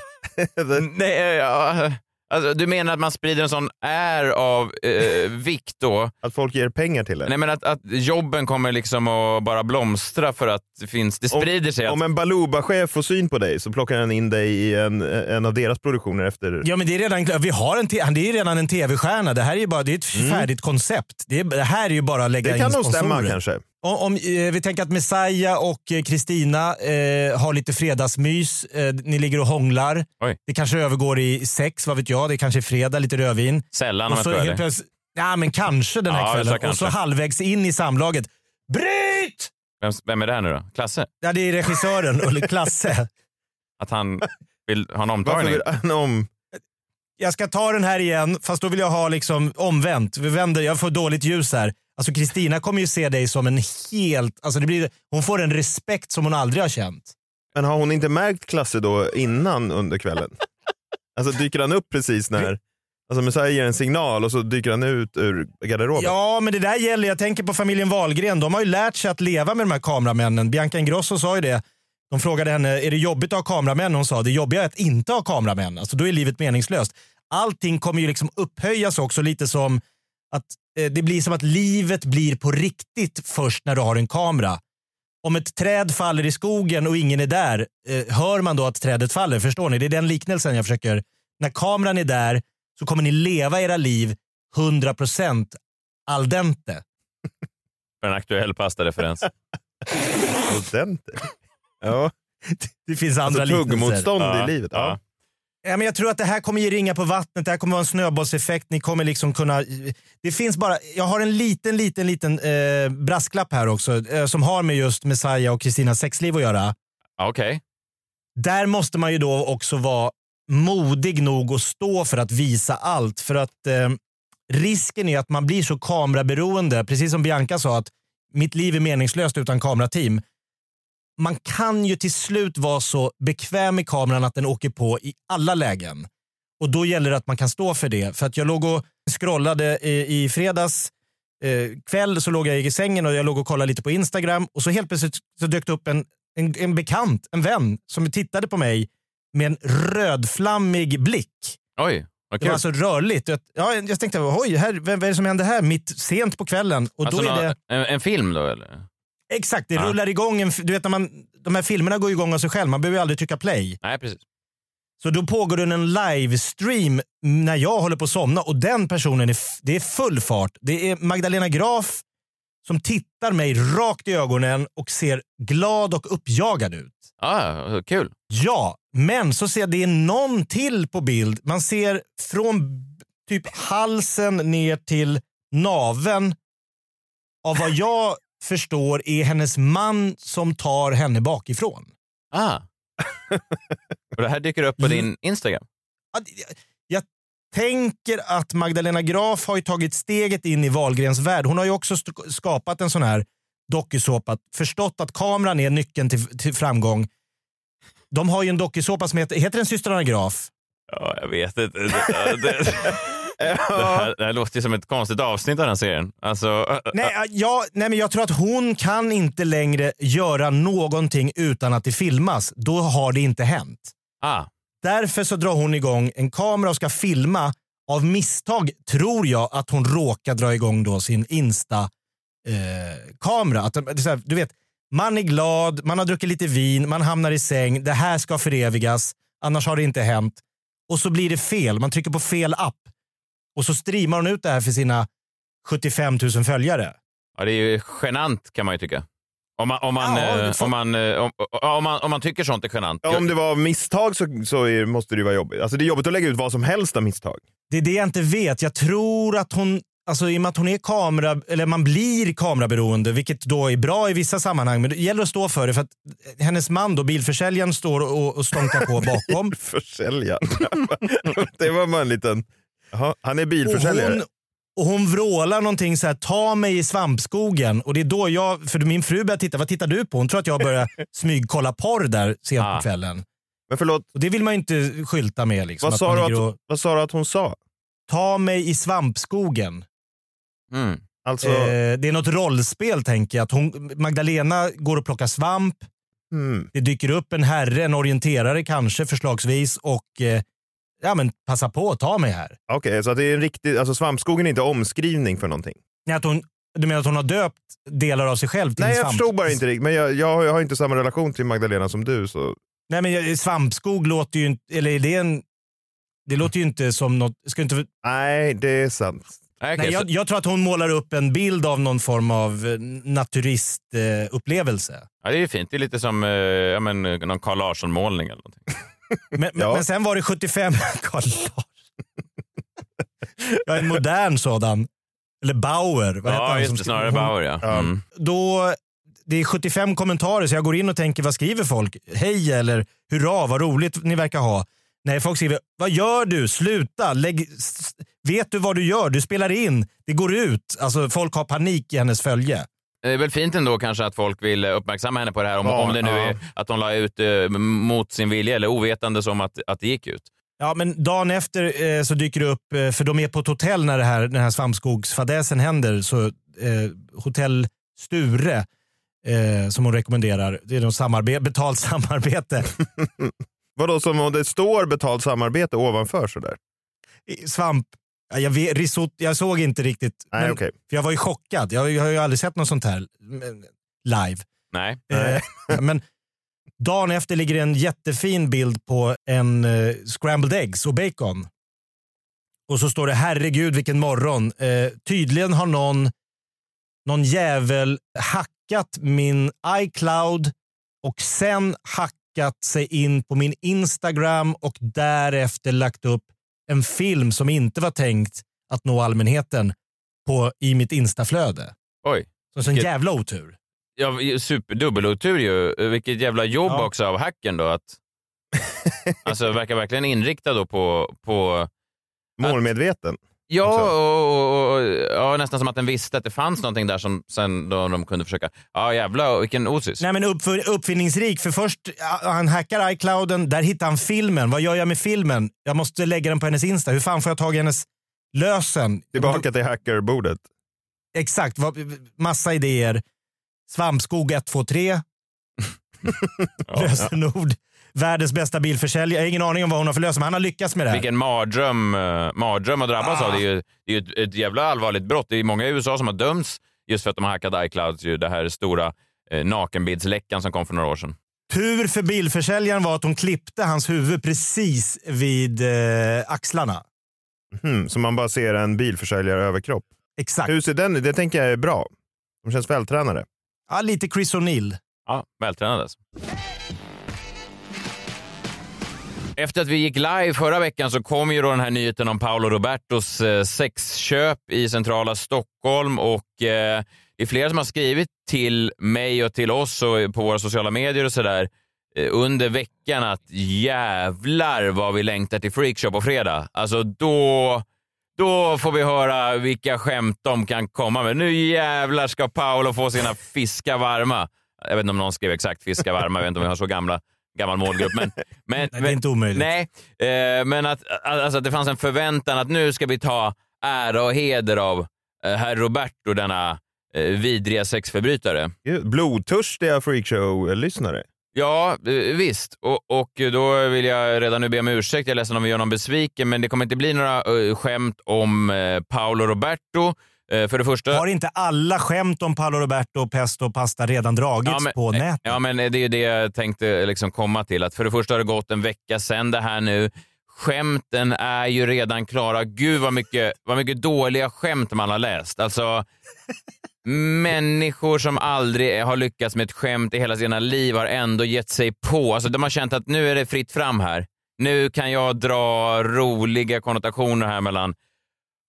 Nej, ja, alltså, du menar att man sprider en sån är av eh, vikt då? Att folk ger pengar till en? Nej, men att, att jobben kommer liksom att bara blomstra för att det finns, det sprider sig. Om en Baluba-chef får syn på dig så plockar han in dig i en, en av deras produktioner efter... Ja, men det är redan. Vi har en han är redan en tv-stjärna. Det här är ju bara det är ett färdigt koncept. Det, är, det här är ju bara att lägga Mm. Det kan in nog stämma sponsorer. kanske. Om, om eh, vi tänker att Messiah och eh, Kristina eh, har lite fredagsmys. Eh, ni ligger och hånglar. Oj. Det kanske övergår i sex, vad vet jag. Det kanske är fredag, lite rödvin. Sällan om jag så tror det. ja, men kanske den här Ja, så kvällen. kanske. Och så halvvägs in i samlaget. Bryt! Vem, vem är det här nu då? Klasse? Ja, det är regissören, Ulle Klasse. Att han vill ha en Varför omtagning? vill han om... Jag ska ta den här igen, fast då vill jag ha liksom omvänt. Vi vänder, jag får dåligt ljus här. Alltså Kristina kommer ju se dig som en helt... Alltså det blir, hon får en respekt som hon aldrig har känt. Men har hon inte märkt Klasse då innan under kvällen? alltså dyker han upp precis när... Alltså Messiah ger en signal och så dyker han ut ur garderoben. Ja, men det där gäller, jag tänker på familjen Wahlgren. De har ju lärt sig att leva med de här kameramännen. Bianca Ingrosso sa ju det. De frågade henne, är det jobbigt att ha kameramän? Hon sa, det jobbiga är att inte ha kameramän. Alltså då är livet meningslöst. Allting kommer ju liksom upphöjas också lite som att det blir som att livet blir på riktigt först när du har en kamera. Om ett träd faller i skogen och ingen är där, eh, hör man då att trädet faller? Förstår ni? Det är den liknelsen jag försöker... När kameran är där, så kommer ni leva era liv 100% al dente. En aktuell pastareferens. Al dente? Ja. Det finns andra alltså, liknelser. tuggmotstånd Ja, i livet. Ja. Ja, men jag tror att det här kommer ge ringa på vattnet, det här kommer vara en snöbollseffekt. Ni kommer liksom kunna... Det finns bara... Jag har en liten, liten, liten eh, brasklapp här också eh, som har med just Messiah och Kristinas sexliv att göra. Okej. Där måste man ju då också vara modig nog att stå för att visa allt. För att eh, risken är att man blir så kameraberoende, precis som Bianca sa, att mitt liv är meningslöst utan kamerateam. Man kan ju till slut vara så bekväm med kameran att den åker på i alla lägen. Och då gäller det att man kan stå för det. För att jag låg och scrollade i, i fredags eh, kväll så låg jag i sängen och jag låg och kollade lite på Instagram och så helt plötsligt så dök det upp en, en, en bekant, en vän som tittade på mig med en rödflammig blick. Oj, vad Det var alltså rörligt. Jag, ja, jag tänkte, oj, här, vad, är det som händer här mitt sent på kvällen? Och Alltså då är det, en, en film då eller? Exakt, det Ja. rullar igång. En, du vet, när man, de här filmerna går igång av sig själv. Man behöver ju aldrig trycka play. Nej, precis. Så då pågår det en livestream när jag håller på att somna och den personen, är, det är full fart. Det är Magdalena Graf som tittar mig rakt i ögonen och ser glad och uppjagad ut. Ah, kul. Ja, men så ser jag det är någon till på bild. Man ser från typ halsen ner till naven av vad jag förstår är hennes man som tar henne bakifrån. Ah. och det här dyker upp på Mm. din Instagram? Ja, det- jag- Jag tänker att Magdalena Graf har ju tagit steget in i Wahlgrens värld. Hon har ju också skapat en sån här dokusåpa, förstått att kameran är nyckeln till, till framgång. De har ju en dokusåpa som heter, heter den Systrarna Graf? Ja, jag vet inte. Det, här, det här låter ju som ett konstigt avsnitt av den serien. Alltså, Nej, äh, ja, nej, men jag tror att hon kan inte längre göra någonting utan att det filmas. Då har det inte hänt. ah, Därför så drar hon igång en kamera och ska filma. Av misstag tror jag att hon råkar dra igång då sin Insta-kamera. här, du vet, man är glad, man har druckit lite vin, man hamnar i säng. Det här ska förevigas, annars har det inte hänt. Och så blir det fel, man trycker på fel app. Och så streamar hon ut det här för sina 75 000 följare. ja, det är ju genant kan man ju tycka. Om man, om man, Ja, det får- om man, om, om man, om man tycker sånt är genant. Ja, om det var av misstag så, så är, måste det ju vara jobbigt. Alltså det är jobbigt att lägga ut vad som helst av misstag. Det är det jag inte vet. Jag tror att hon, alltså i och med att hon är kamera, eller man blir kameraberoende, vilket då är bra i vissa sammanhang, men det gäller att stå för det för att hennes man då, bilförsäljaren, står och, och stånkar på bakom. Försäljaren. det var bara en liten... Jaha, han är och, bilförsäljare. hon, och hon vrålar någonting så här, ta mig i svampskogen. Och det är då jag, för min fru börjar titta, vad tittar du på? Hon tror att jag börjar smygkolla porr där sent Ah. på kvällen. Men förlåt, Och det vill man ju inte skylta med. Liksom, vad att sa, man du att, och, vad sa du att hon sa? Ta mig i svampskogen. Mm. Alltså, Eh, det är något rollspel tänker jag. Att hon, Magdalena går och plockar svamp. hmm. Det dyker upp en herre, en orienterare kanske förslagsvis och eh, ja men passa på att ta mig här. Okej, så att det är en riktig, alltså svampskogen är inte omskrivning för någonting? Nej, Att hon, du menar att hon har döpt delar av sig själv till Nej, jag förstod bara inte riktigt. Men jag, jag, har- jag har inte samma relation till Magdalena som du. Så. Nej men svampskog låter ju inte, eller är det en, det låter ju inte som något, ska inte, Nej, det är sant. Nej, okej, nej, jag, så- jag tror att hon målar upp en bild av någon form av eh, naturistupplevelse. Eh, ja, det är ju fint. Det är lite som eh, ja, men, någon Carl Larsson-målning eller någonting. Men, Ja. men sen var det 75... Carl Larsson. ja, en modern sådan. Eller Bauer. Vad heter Ja, han just som det. Snarare Bauer, ja. Mm. Då, det är 75 kommentarer så jag går in och tänker vad skriver folk? Hej eller hurra, vad roligt ni verkar ha. Nej, folk skriver vad gör du? Sluta, lägg, vet du vad du gör? Du spelar in, det går ut. Alltså folk har panik i hennes följe. Det är väl fint ändå kanske att folk vill uppmärksamma henne på det här. Om, Ja, om det nu ja. är att hon la ut eh, mot sin vilja eller ovetande som att, att det gick ut. Ja, men dagen efter eh, så dyker det upp, eh, för de är på ett hotell när det här, den här svampskogsfadäsen händer. Så, eh, hotell Sture, eh, som hon rekommenderar, det är något samarbete, betalt samarbete. Vadå, som om det står betalt samarbete ovanför sådär? Svamp, jag, vet, risotto, jag såg inte riktigt. Nej, men- okej. För jag var ju chockad. Jag, jag har ju aldrig sett något sånt här live. Nej. Eh, men dagen efter ligger en jättefin bild på en eh, scrambled eggs och bacon. Och så står det herregud vilken morgon. Eh, tydligen har någon, någon jävel hackat min iCloud och sen hackat sig in på min Instagram och därefter lagt upp en film som inte var tänkt att nå allmänheten på, i mitt instaflöde. Oj. Så en sån Vilket- jävla otur. Ja, super dubbelotur ju. Vilket jävla jobb Ja. också av hacken då. Att, alltså verkar verkligen inriktad då på, på Målmedveten. Ja, och, och, och, ja, nästan som att den visste att det fanns någonting där som sen då de kunde försöka. Ja, jävlar vilken osis. Nej, men uppf- uppfinningsrik. För först, ja, han hackar iClouden, där hittar han filmen. Vad gör jag med filmen? Jag måste lägga den på hennes Insta. Hur fan får jag tag i hennes lösen? Tillbaka till hackerbordet. Exakt, vad- massa idéer. Svampskog 123. Lösenord. Världens bästa bilförsäljare. Jag har ingen aning om vad hon har för lösen, men han har lyckats med det här. Vilken mardröm, eh, mardröm att drabbas Ah. av. Det är ju, det är ett, ett jävla allvarligt brott. Det är många i USA som har dömts just för att de har hackat iCloud. Ju det här stora eh, nakenbildsläckan som kom för några år sedan. Tur för bilförsäljaren var att hon klippte hans huvud precis vid eh, axlarna. Hmm, så man bara ser en bilförsäljare överkropp. Exakt. Hur ser den Det tänker jag är bra. De känns vältränade. Ja, lite Chris O'Neill. Ja, vältränad alltså. Efter att vi gick live förra veckan så kom ju då den här nyheten om Paolo Robertos eh, sexköp i centrala Stockholm och eh, det är flera som har skrivit till mig och till oss och på våra sociala medier och sådär eh, under veckan att jävlar vad vi längtar till Freakshow på fredag. Alltså då, då får vi höra vilka skämt de kan komma med. Nu jävlar ska Paolo få sina fiskar varma. Jag vet inte om någon skrev exakt fiskar varma, jag vet inte om vi har så gamla, gammal målgrupp. Men, men, Nej, det är inte omöjligt. Nej, eh, men att, alltså, att det fanns en förväntan att nu ska vi ta ära och heder av eh, herr Roberto, denna eh, vidriga sexförbrytare. Blodtörstiga freakshow-lyssnare. Ja, visst. Och, och då vill jag redan nu be om ursäkt. Jag är ledsen om vi gör någon besviken, men det kommer inte bli några skämt om Paolo Roberto. Eh, för det första... Har inte alla skämt om Paolo Roberto, pesto och pasta redan dragits men, på nätet? Ja, men det är ju det jag tänkte liksom komma till. Att för det första har det gått en vecka sedan det här nu. Skämten är ju redan klara. Gud vad mycket, vad mycket dåliga skämt man har läst. Alltså, människor som aldrig har lyckats med ett skämt i hela sina liv har ändå gett sig på. Alltså, de har känt att nu är det fritt fram här. Nu kan jag dra roliga konnotationer här mellan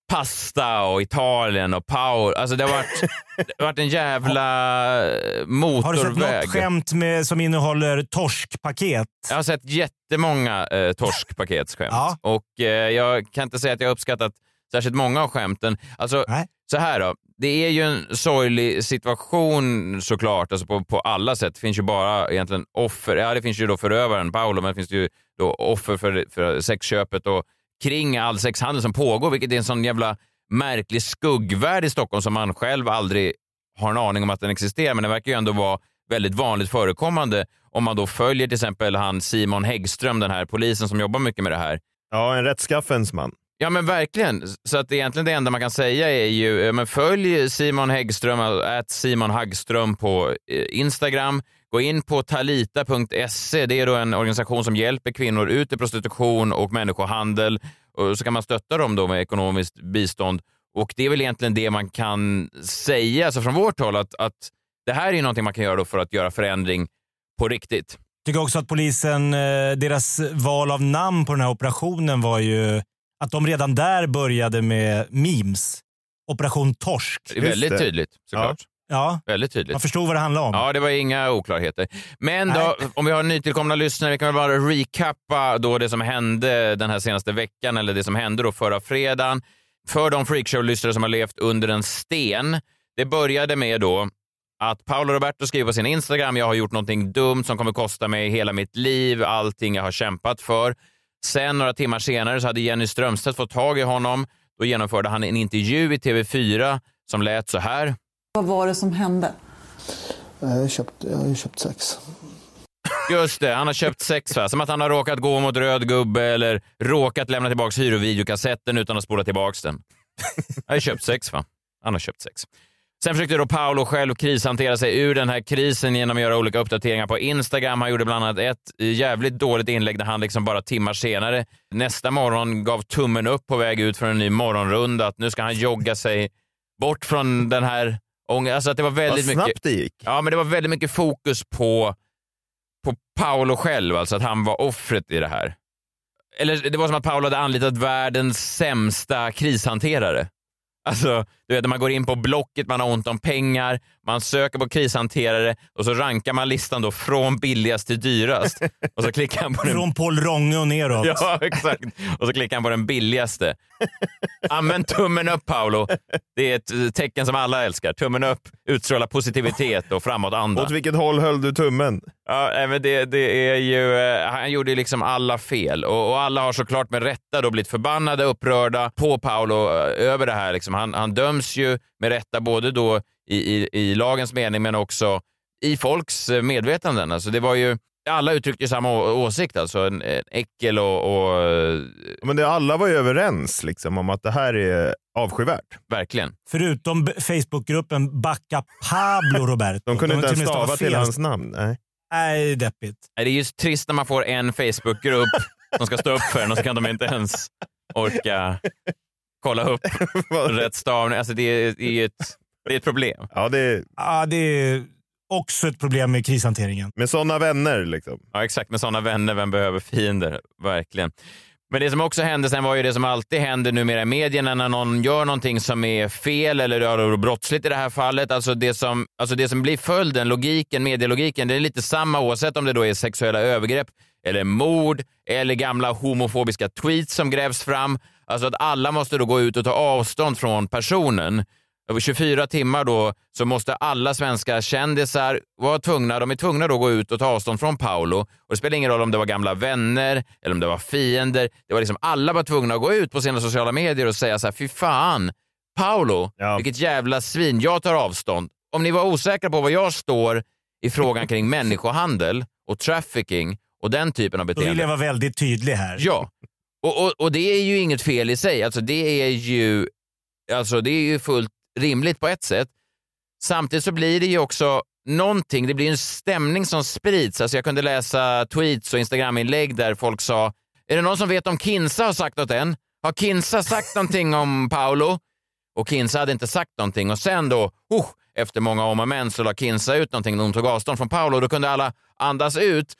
pasta och Italien och Paul. Alltså det har varit, det har varit en jävla motorväg. Har du sett något skämt med, som innehåller torskpaket? Jag har sett jättemånga eh, torskpaketsskämt. Ja. Och eh, jag kan inte säga att jag har uppskattat särskilt många av skämten. Alltså, så här då. Det är ju en sorglig situation såklart, alltså på, på alla sätt. Det finns ju bara egentligen offer. Ja, det finns ju då förövaren Paolo, men det finns ju då offer för, för sexköpet och kring all sexhandel som pågår, vilket är en sån jävla märklig skuggvärld i Stockholm som man själv aldrig har en aning om att den existerar, men den verkar ju ändå vara väldigt vanligt förekommande om man då följer till exempel han Simon Häggström, den här polisen som jobbar mycket med det här. Ja, en rättskaffens man. Ja men verkligen. Så att egentligen det enda man kan säga är ju, eh, men följ Simon Häggström, att Simon Hagström på eh, Instagram. Gå in på talita.se. Det är då en organisation som hjälper kvinnor ut i prostitution och människohandel. Och så kan man stötta dem då med ekonomiskt bistånd. Och det är väl egentligen det man kan säga alltså från vårt håll, att, att det här är ju någonting man kan göra då för att göra förändring på riktigt. tycker också att polisen, eh, deras val av namn på den här operationen var ju att de redan där började med memes. Operation Torsk. Det är väldigt tydligt såklart. Ja. Väldigt tydligt. Man förstod vad det handlade om. Ja, det var inga oklarheter. Men då, om vi har nytillkomna lyssnare, vi kan väl bara recappa då det som hände den här senaste veckan, eller det som hände då förra fredagen. För de freakshow-lyssnare som har levt under en sten. Det började med då att Paolo Roberto skriver på sin Instagram, jag har gjort någonting dumt som kommer kosta mig hela mitt liv, allting jag har kämpat för. Sen några timmar senare så hade Jenny Strömstedt fått tag i honom. Då genomförde han en intervju i TV4 som lät så här. Vad var det som hände? Jag har köpt, jag har ju köpt sex. Just det, han har köpt sex va? Som att han har råkat gå mot röd gubbe eller råkat lämna tillbaka hyrovideokassetten utan att spola tillbaka den. Han har köpt sex va? Han har köpt sex. Sen försökte då Paolo själv krishantera sig ur den här krisen genom att göra olika uppdateringar på Instagram. Han gjorde bland annat ett jävligt dåligt inlägg där han liksom bara timmar senare nästa morgon gav tummen upp på väg ut från en ny morgonrunda. Att nu ska han jogga sig bort från den här ångesten. Alltså att det var väldigt Vad snabbt mycket, det gick. Ja, men det var väldigt mycket fokus på, på Paolo själv, alltså att han var offret i det här. Eller det var som att Paolo hade anlitat världens sämsta krishanterare. Alltså, du vet när man går in på Blocket, man har ont om pengar, man söker på krishanterare och så rankar man listan då från billigast till dyrast. Och så klickar han på den... Från Paul Ronge och neråt. Ja, exakt. Och så klickar han på den billigaste. Använd tummen upp Paolo. Det är ett tecken som alla älskar. Tummen upp, utstråla positivitet och framåtanda. Åt vilket håll höll du tummen? Ja, men det, det är ju, eh, han gjorde ju liksom alla fel och, och alla har såklart med rätta då blivit förbannade, upprörda på Paolo eh, över det här. Liksom. Han, han döms ju med rätta både då i, i, i lagens mening men också i folks eh, medvetanden. Alltså det var ju, alla uttryckte ju samma åsikt, alltså en, en äckel och... och Men det, alla var ju överens liksom, om att det här är avskyvärt. Verkligen. Förutom Facebookgruppen Backa Pablo Roberto. De kunde inte ens stava till hans namn. Nej. Nej, deppigt. Det är just trist när man får en Facebookgrupp som ska stå upp för en och så kan de inte ens orka kolla upp rätt stavning. Alltså det, är, det är ett, det är ett problem. Ja, det, Ja, det är också ett problem med krishanteringen. med sådana vänner liksom. Ja, exakt. Med sådana vänner, vem behöver fiender? Verkligen. Men det som också hände sen var ju det som alltid händer numera i medierna när någon gör någonting som är fel eller rör brottsligt i det här fallet. Alltså det som, alltså det som blir följden, logiken, medielogiken, det är lite samma oavsett om det då är sexuella övergrepp eller mord eller gamla homofobiska tweets som grävs fram. Alltså att alla måste då gå ut och ta avstånd från personen. Över 24 timmar då så måste alla svenska kändisar vara tvungna, de är tvungna då att gå ut och ta avstånd från Paolo. Och det spelar ingen roll om det var gamla vänner eller om det var fiender. Det var liksom alla var tvungna att gå ut på sina sociala medier och säga så här, fy fan, Paolo, vilket jävla svin, jag tar avstånd. Om ni var osäkra på var jag står i frågan kring människohandel och trafficking och den typen av Då beteende. vill jag vara väldigt tydlig här. Ja, och, och, och det är ju inget fel i sig. Alltså det är ju, alltså det är ju fullt rimligt på ett sätt. Samtidigt så blir det ju också någonting, det blir en stämning som sprids. Alltså jag kunde läsa tweets och Instagraminlägg där folk sa, är det någon som vet om Kinsa har sagt något än? Har Kinsa sagt någonting om Paolo? Och Kinsa hade inte sagt någonting och sen då, oh, efter många om och men så la Kinsa ut någonting när hon tog avstånd från Paolo och då kunde alla andas ut.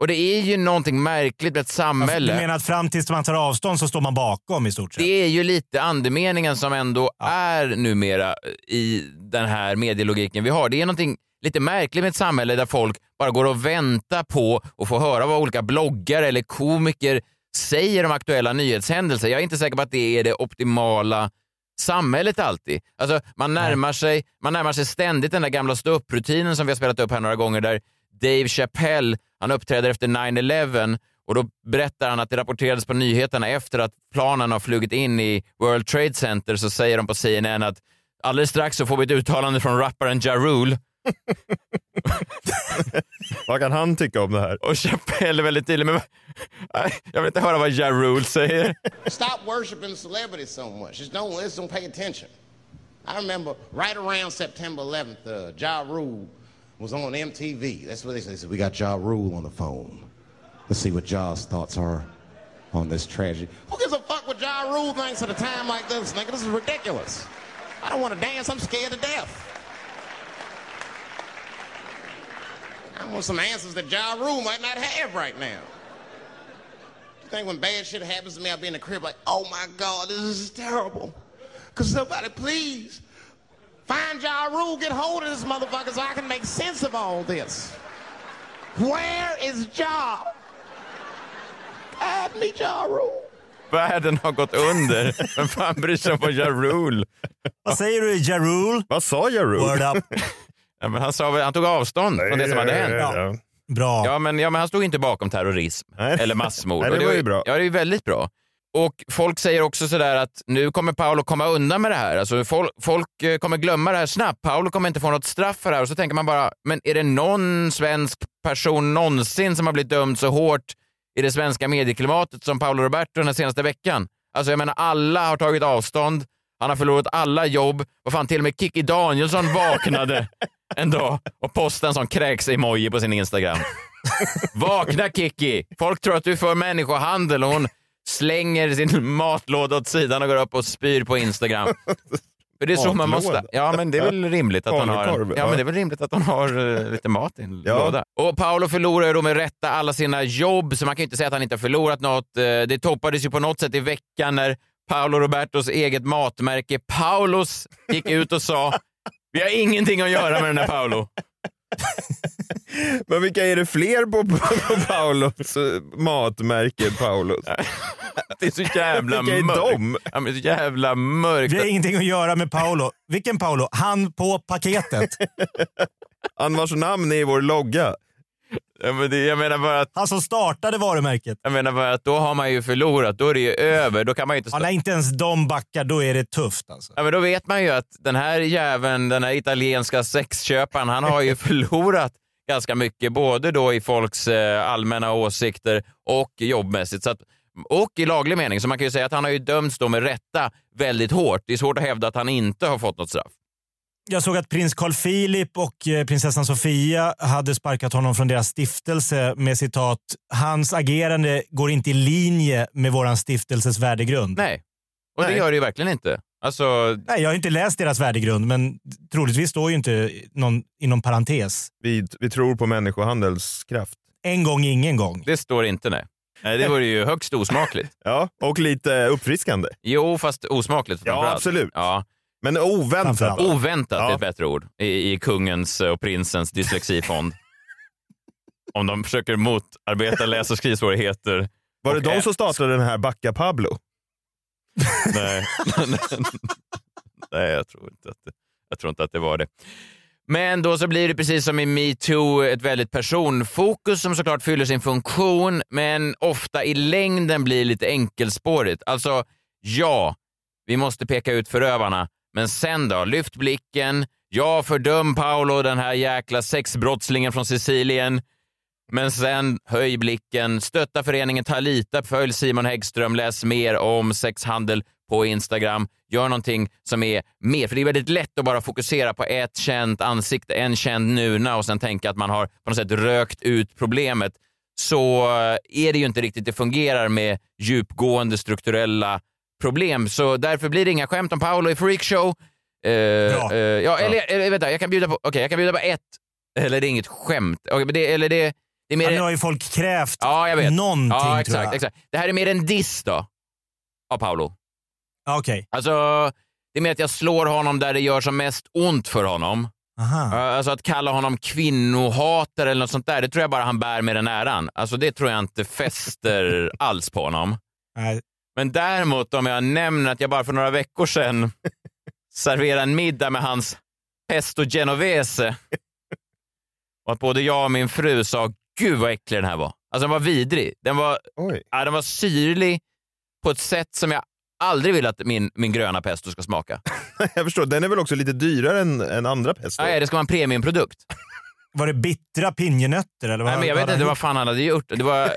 Och det är ju någonting märkligt med ett samhälle. Du menar att fram tills man tar avstånd så står man bakom i stort sett? Det är ju lite andemeningen som ändå är numera i den här medielogiken vi har. Det är någonting lite märkligt med ett samhälle där folk bara går och väntar på att få höra vad olika bloggare eller komiker säger om aktuella nyhetshändelser. Jag är inte säker på att det är det optimala samhället alltid. Alltså, man, närmar sig, man närmar sig ständigt den där gamla ståupprutinen som vi har spelat upp här några gånger där Dave Chappelle han uppträder efter 9-11 och då berättar han att det rapporterades på nyheterna efter att planen har flugit in i World Trade Center så säger de på CNN att alldeles strax så får vi ett uttalande från rapparen Ja Rule. Vad kan han tycka om det här? Och Chappelle är väldigt tydlig, men jag vill inte höra vad Ja Rule säger. Stop worshiping celebrities so much. Just don't listen, don't pay attention. I remember right around September 11th, uh, Ja Rule was on MTV. That's what they said. They said, We got Ja Rule on the phone. Let's see what Ja's thoughts are on this tragedy. Who gives a fuck what Ja Rule thinks at a time like this, nigga? This is ridiculous. I don't want to dance. I'm scared to death. I want some answers that Ja Rule might not have right now. You think when bad shit happens to me, I'll be in the crib like, oh my God, this is terrible. Could somebody please find Ja Rule, get hold of this motherfucker so I can make sense of all this. Where is Ja? Guide me, Ja Rule. Världen har gått under. Vem fan bryr sig om vad Ja Rule? Vad säger du Ja Rule? Vad sa Ja Rule? Word up. Ja, men han, sa, han tog avstånd från det som hade hänt. Ja. Bra. Ja men, ja, men han stod inte bakom terrorism eller massmord. Nej, det var ju bra. Ja, det är ju väldigt bra. Och folk säger också sådär att nu kommer Paolo komma undan med det här. Alltså folk, folk eh, kommer glömma det här snabbt. Paolo kommer inte få något straff för det här. Och så tänker man bara, men är det någon svensk person någonsin som har blivit dömd så hårt i det svenska medieklimatet som Paolo Roberto den här senaste veckan? Alltså jag menar, alla har tagit avstånd. Han har förlorat alla jobb. Vad fan, till och med Kikki Danielsson vaknade en dag och postade en sån kräks-emoji på sin Instagram. Vakna Kikki! Folk tror att du är för människohandel och hon slänger sin matlåda åt sidan och går upp och spyr på Instagram. För det är så man måste. Ja, men det är väl rimligt att hon har, ja. men det är väl rimligt att hon har uh, lite mat i en Ja. låda. Och Paolo förlorar ju då med rätta alla sina jobb, så man kan ju inte säga att han inte har förlorat något. Eh, Det toppades ju på något sätt i veckan när Paolo Robertos eget matmärke Paulos gick ut och sa vi har ingenting att göra med den här Paolo. Men vilka är det fler på, på Paulos eh, matmärke Paulos? Det är så jävla Vilka är mörkt. de? Ja, men så jävla mörkt. Vi har ingenting att göra med Paolo. Vilken Paolo? Han på paketet. Han vars namn är i vår logga. Ja, men det, jag menar bara att, Han som startade varumärket. jag menar bara att då har man ju förlorat, då är det ju över. Då kan man inte Ja, när inte ens de backar, då är det tufft. Alltså. Ja, men då vet man ju att den här jäveln, den här italienska sexköparen, han har ju förlorat ganska mycket, både då i folks eh, allmänna åsikter och jobbmässigt. Så att, och i laglig mening, så man kan ju säga att han har ju dömts då med rätta väldigt hårt. Det är svårt att hävda att han inte har fått något straff. Jag såg att prins Carl Philip och eh, prinsessan Sofia hade sparkat honom från deras stiftelse med citat “Hans agerande går inte i linje med våran stiftelses värdegrund”. Nej, och det Nej. gör det ju verkligen inte. Alltså, Nej, jag har inte läst deras värdegrund, men troligtvis står ju inte någon inom parentes. Vi, vi tror på människohandels kraft. En gång, ingen gång. det står inte nej. Nej, det vore ju högst osmakligt. Ja, och lite uppfriskande. Jo, fast osmakligt Ja, absolut. Ja. Men oväntat. Oväntat Ja. är ett bättre ord i, i kungens och prinsens dyslexifond. Om de försöker motarbeta läs och skrivsvårigheter. Var det Och de som startade den här Backa Pablo? Nej. Nej, jag tror, inte att det, jag tror inte att det var det. Men då så blir det precis som i metoo ett väldigt personfokus som såklart fyller sin funktion, men ofta i längden blir lite enkelspårigt. Alltså, ja, vi måste peka ut förövarna, men sen då? Lyft blicken. Ja, fördöm Paolo, den här jäkla sexbrottslingen från Sicilien. Men sen höj blicken, stötta föreningen Talita, följ Simon Häggström, läs mer om sexhandel på Instagram. Gör någonting som är mer, för det är väldigt lätt att bara fokusera på ett känt ansikte, en känd nuna och sen tänka att man har på något sätt rökt ut problemet. Så eh, är det ju inte riktigt det fungerar med djupgående strukturella problem. Så därför blir det inga skämt om Paolo i Freakshow. Uh, Bra. ja, eller, eller vänta, jag kan bjuda på, okej, jag kan bjuda på ett, eller det är inget skämt. Okej, men det, eller det, det är mer... Ja, nu har ju folk krävt Ja, jag vet. någonting ja, tror exakt, jag. exakt. Det här är mer en diss då, av Paolo. Ja, Okej. Alltså, det är mer att jag slår honom där det gör som mest ont för honom. Aha. Ja, Alltså att kalla honom kvinnohatare eller något sånt där, det tror jag bara han bär med den äran. Alltså det tror jag inte fäster alls på honom. Nej. Men däremot om jag nämner att jag bara för några veckor sedan serverade en middag med hans pesto genovese och att både jag och min fru sa gud vad äcklig den här var. Alltså den var vidrig. Den var, ja, den var syrlig på ett sätt som jag aldrig vill att min, min gröna pesto ska smaka. Jag förstår, den är väl också lite dyrare än, än andra pesto? Nej, det ska vara en premiumprodukt. Var det bittra pinjenötter? Eller vad, Nej, men jag vet inte vad fan han hade gjort. Det var,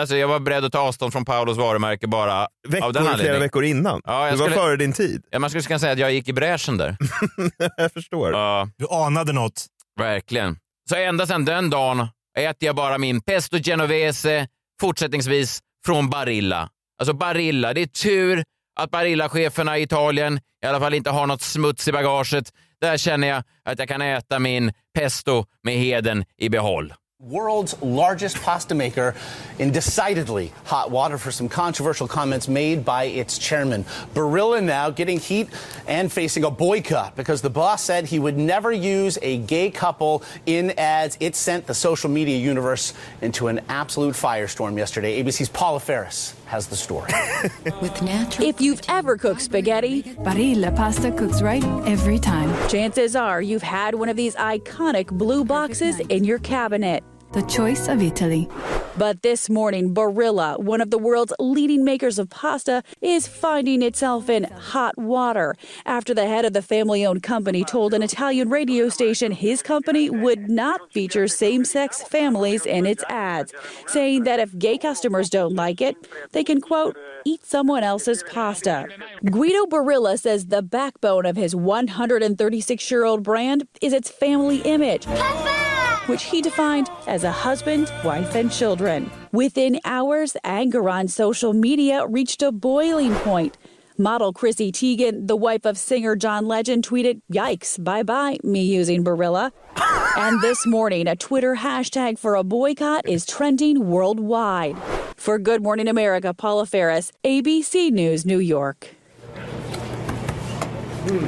alltså, jag var beredd att ta avstånd från Paulos varumärke bara av den Veckor, flera anledningen. veckor innan. Ja, jag du var skulle- före din tid. Ja, man skulle kunna säga att jag gick i bräschen där. jag förstår. Ja, Du anade något. verkligen. Så ända sedan den dagen äter jag bara min pesto genovese fortsättningsvis från Barilla. Alltså Barilla, det är tur att Barilla-cheferna i Italien i alla fall inte har något smuts i bagaget. Där känner jag att jag kan äta min pesto med heden i behåll. World's largest pasta maker in decidedly hot water for some controversial comments made by its chairman. Barilla now getting heat and facing a boycott because the boss said he would never use a gay couple in ads. It sent the social media universe into an absolute firestorm yesterday. ABC's Paula Ferris has the story. With natural If you've ever cooked spaghetti, Barilla pasta cooks right every time. chances are you've had one of these iconic blue boxes in your cabinet. The choice of Italy. But this morning, Barilla, one of the world's leading makers of pasta, is finding itself in hot water after the head of the family owned company told an Italian radio station his company would not feature same sex families in its ads, saying that if gay customers don't like it, they can, quote, eat someone else's pasta. Guido Barilla says the backbone of his 136 year old brand is its family image, which he defined as a husband, wife, and children. Within hours, anger on social media reached a boiling point. Model Chrissy Teigen, the wife of singer John Legend, tweeted, Yikes, bye bye, me using Barilla. And this morning, a Twitter hashtag for a boycott is trending worldwide. For Good Morning America, Paula Ferris, ABC News, New York.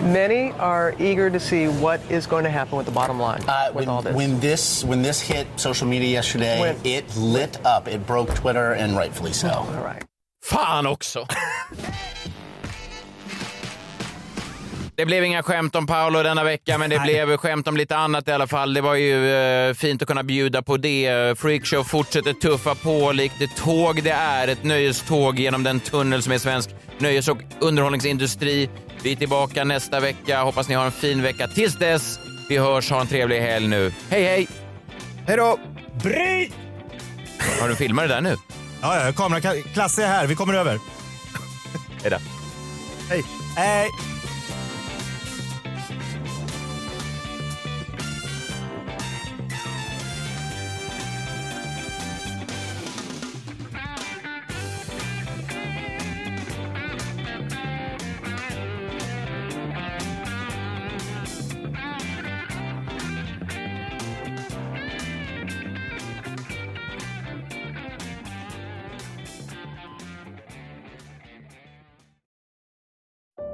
Many are eager to see what is going to happen with the bottom line Uh, with when, all this. when this when this hit social media yesterday, When- it lit up. It broke Twitter, and rightfully so. All right. Fan också! Det blev inga skämt om Paolo denna vecka, men det blev skämt om lite annat i alla fall. Det var ju eh, fint att kunna bjuda på det. Freakshow fortsätter tuffa på likt det tåg det är. Ett nöjeståg genom den tunnel som är svensk nöjes och underhållningsindustri. Vi är tillbaka nästa vecka. Hoppas ni har en fin vecka. Tills dess, vi hörs. Ha en trevlig helg nu. Hej, hej! Hej då! Bryt! Har du filmat det där nu? Ja, ja, kamera, Klasse är här. Vi kommer över. Hej då. Hej. Hej.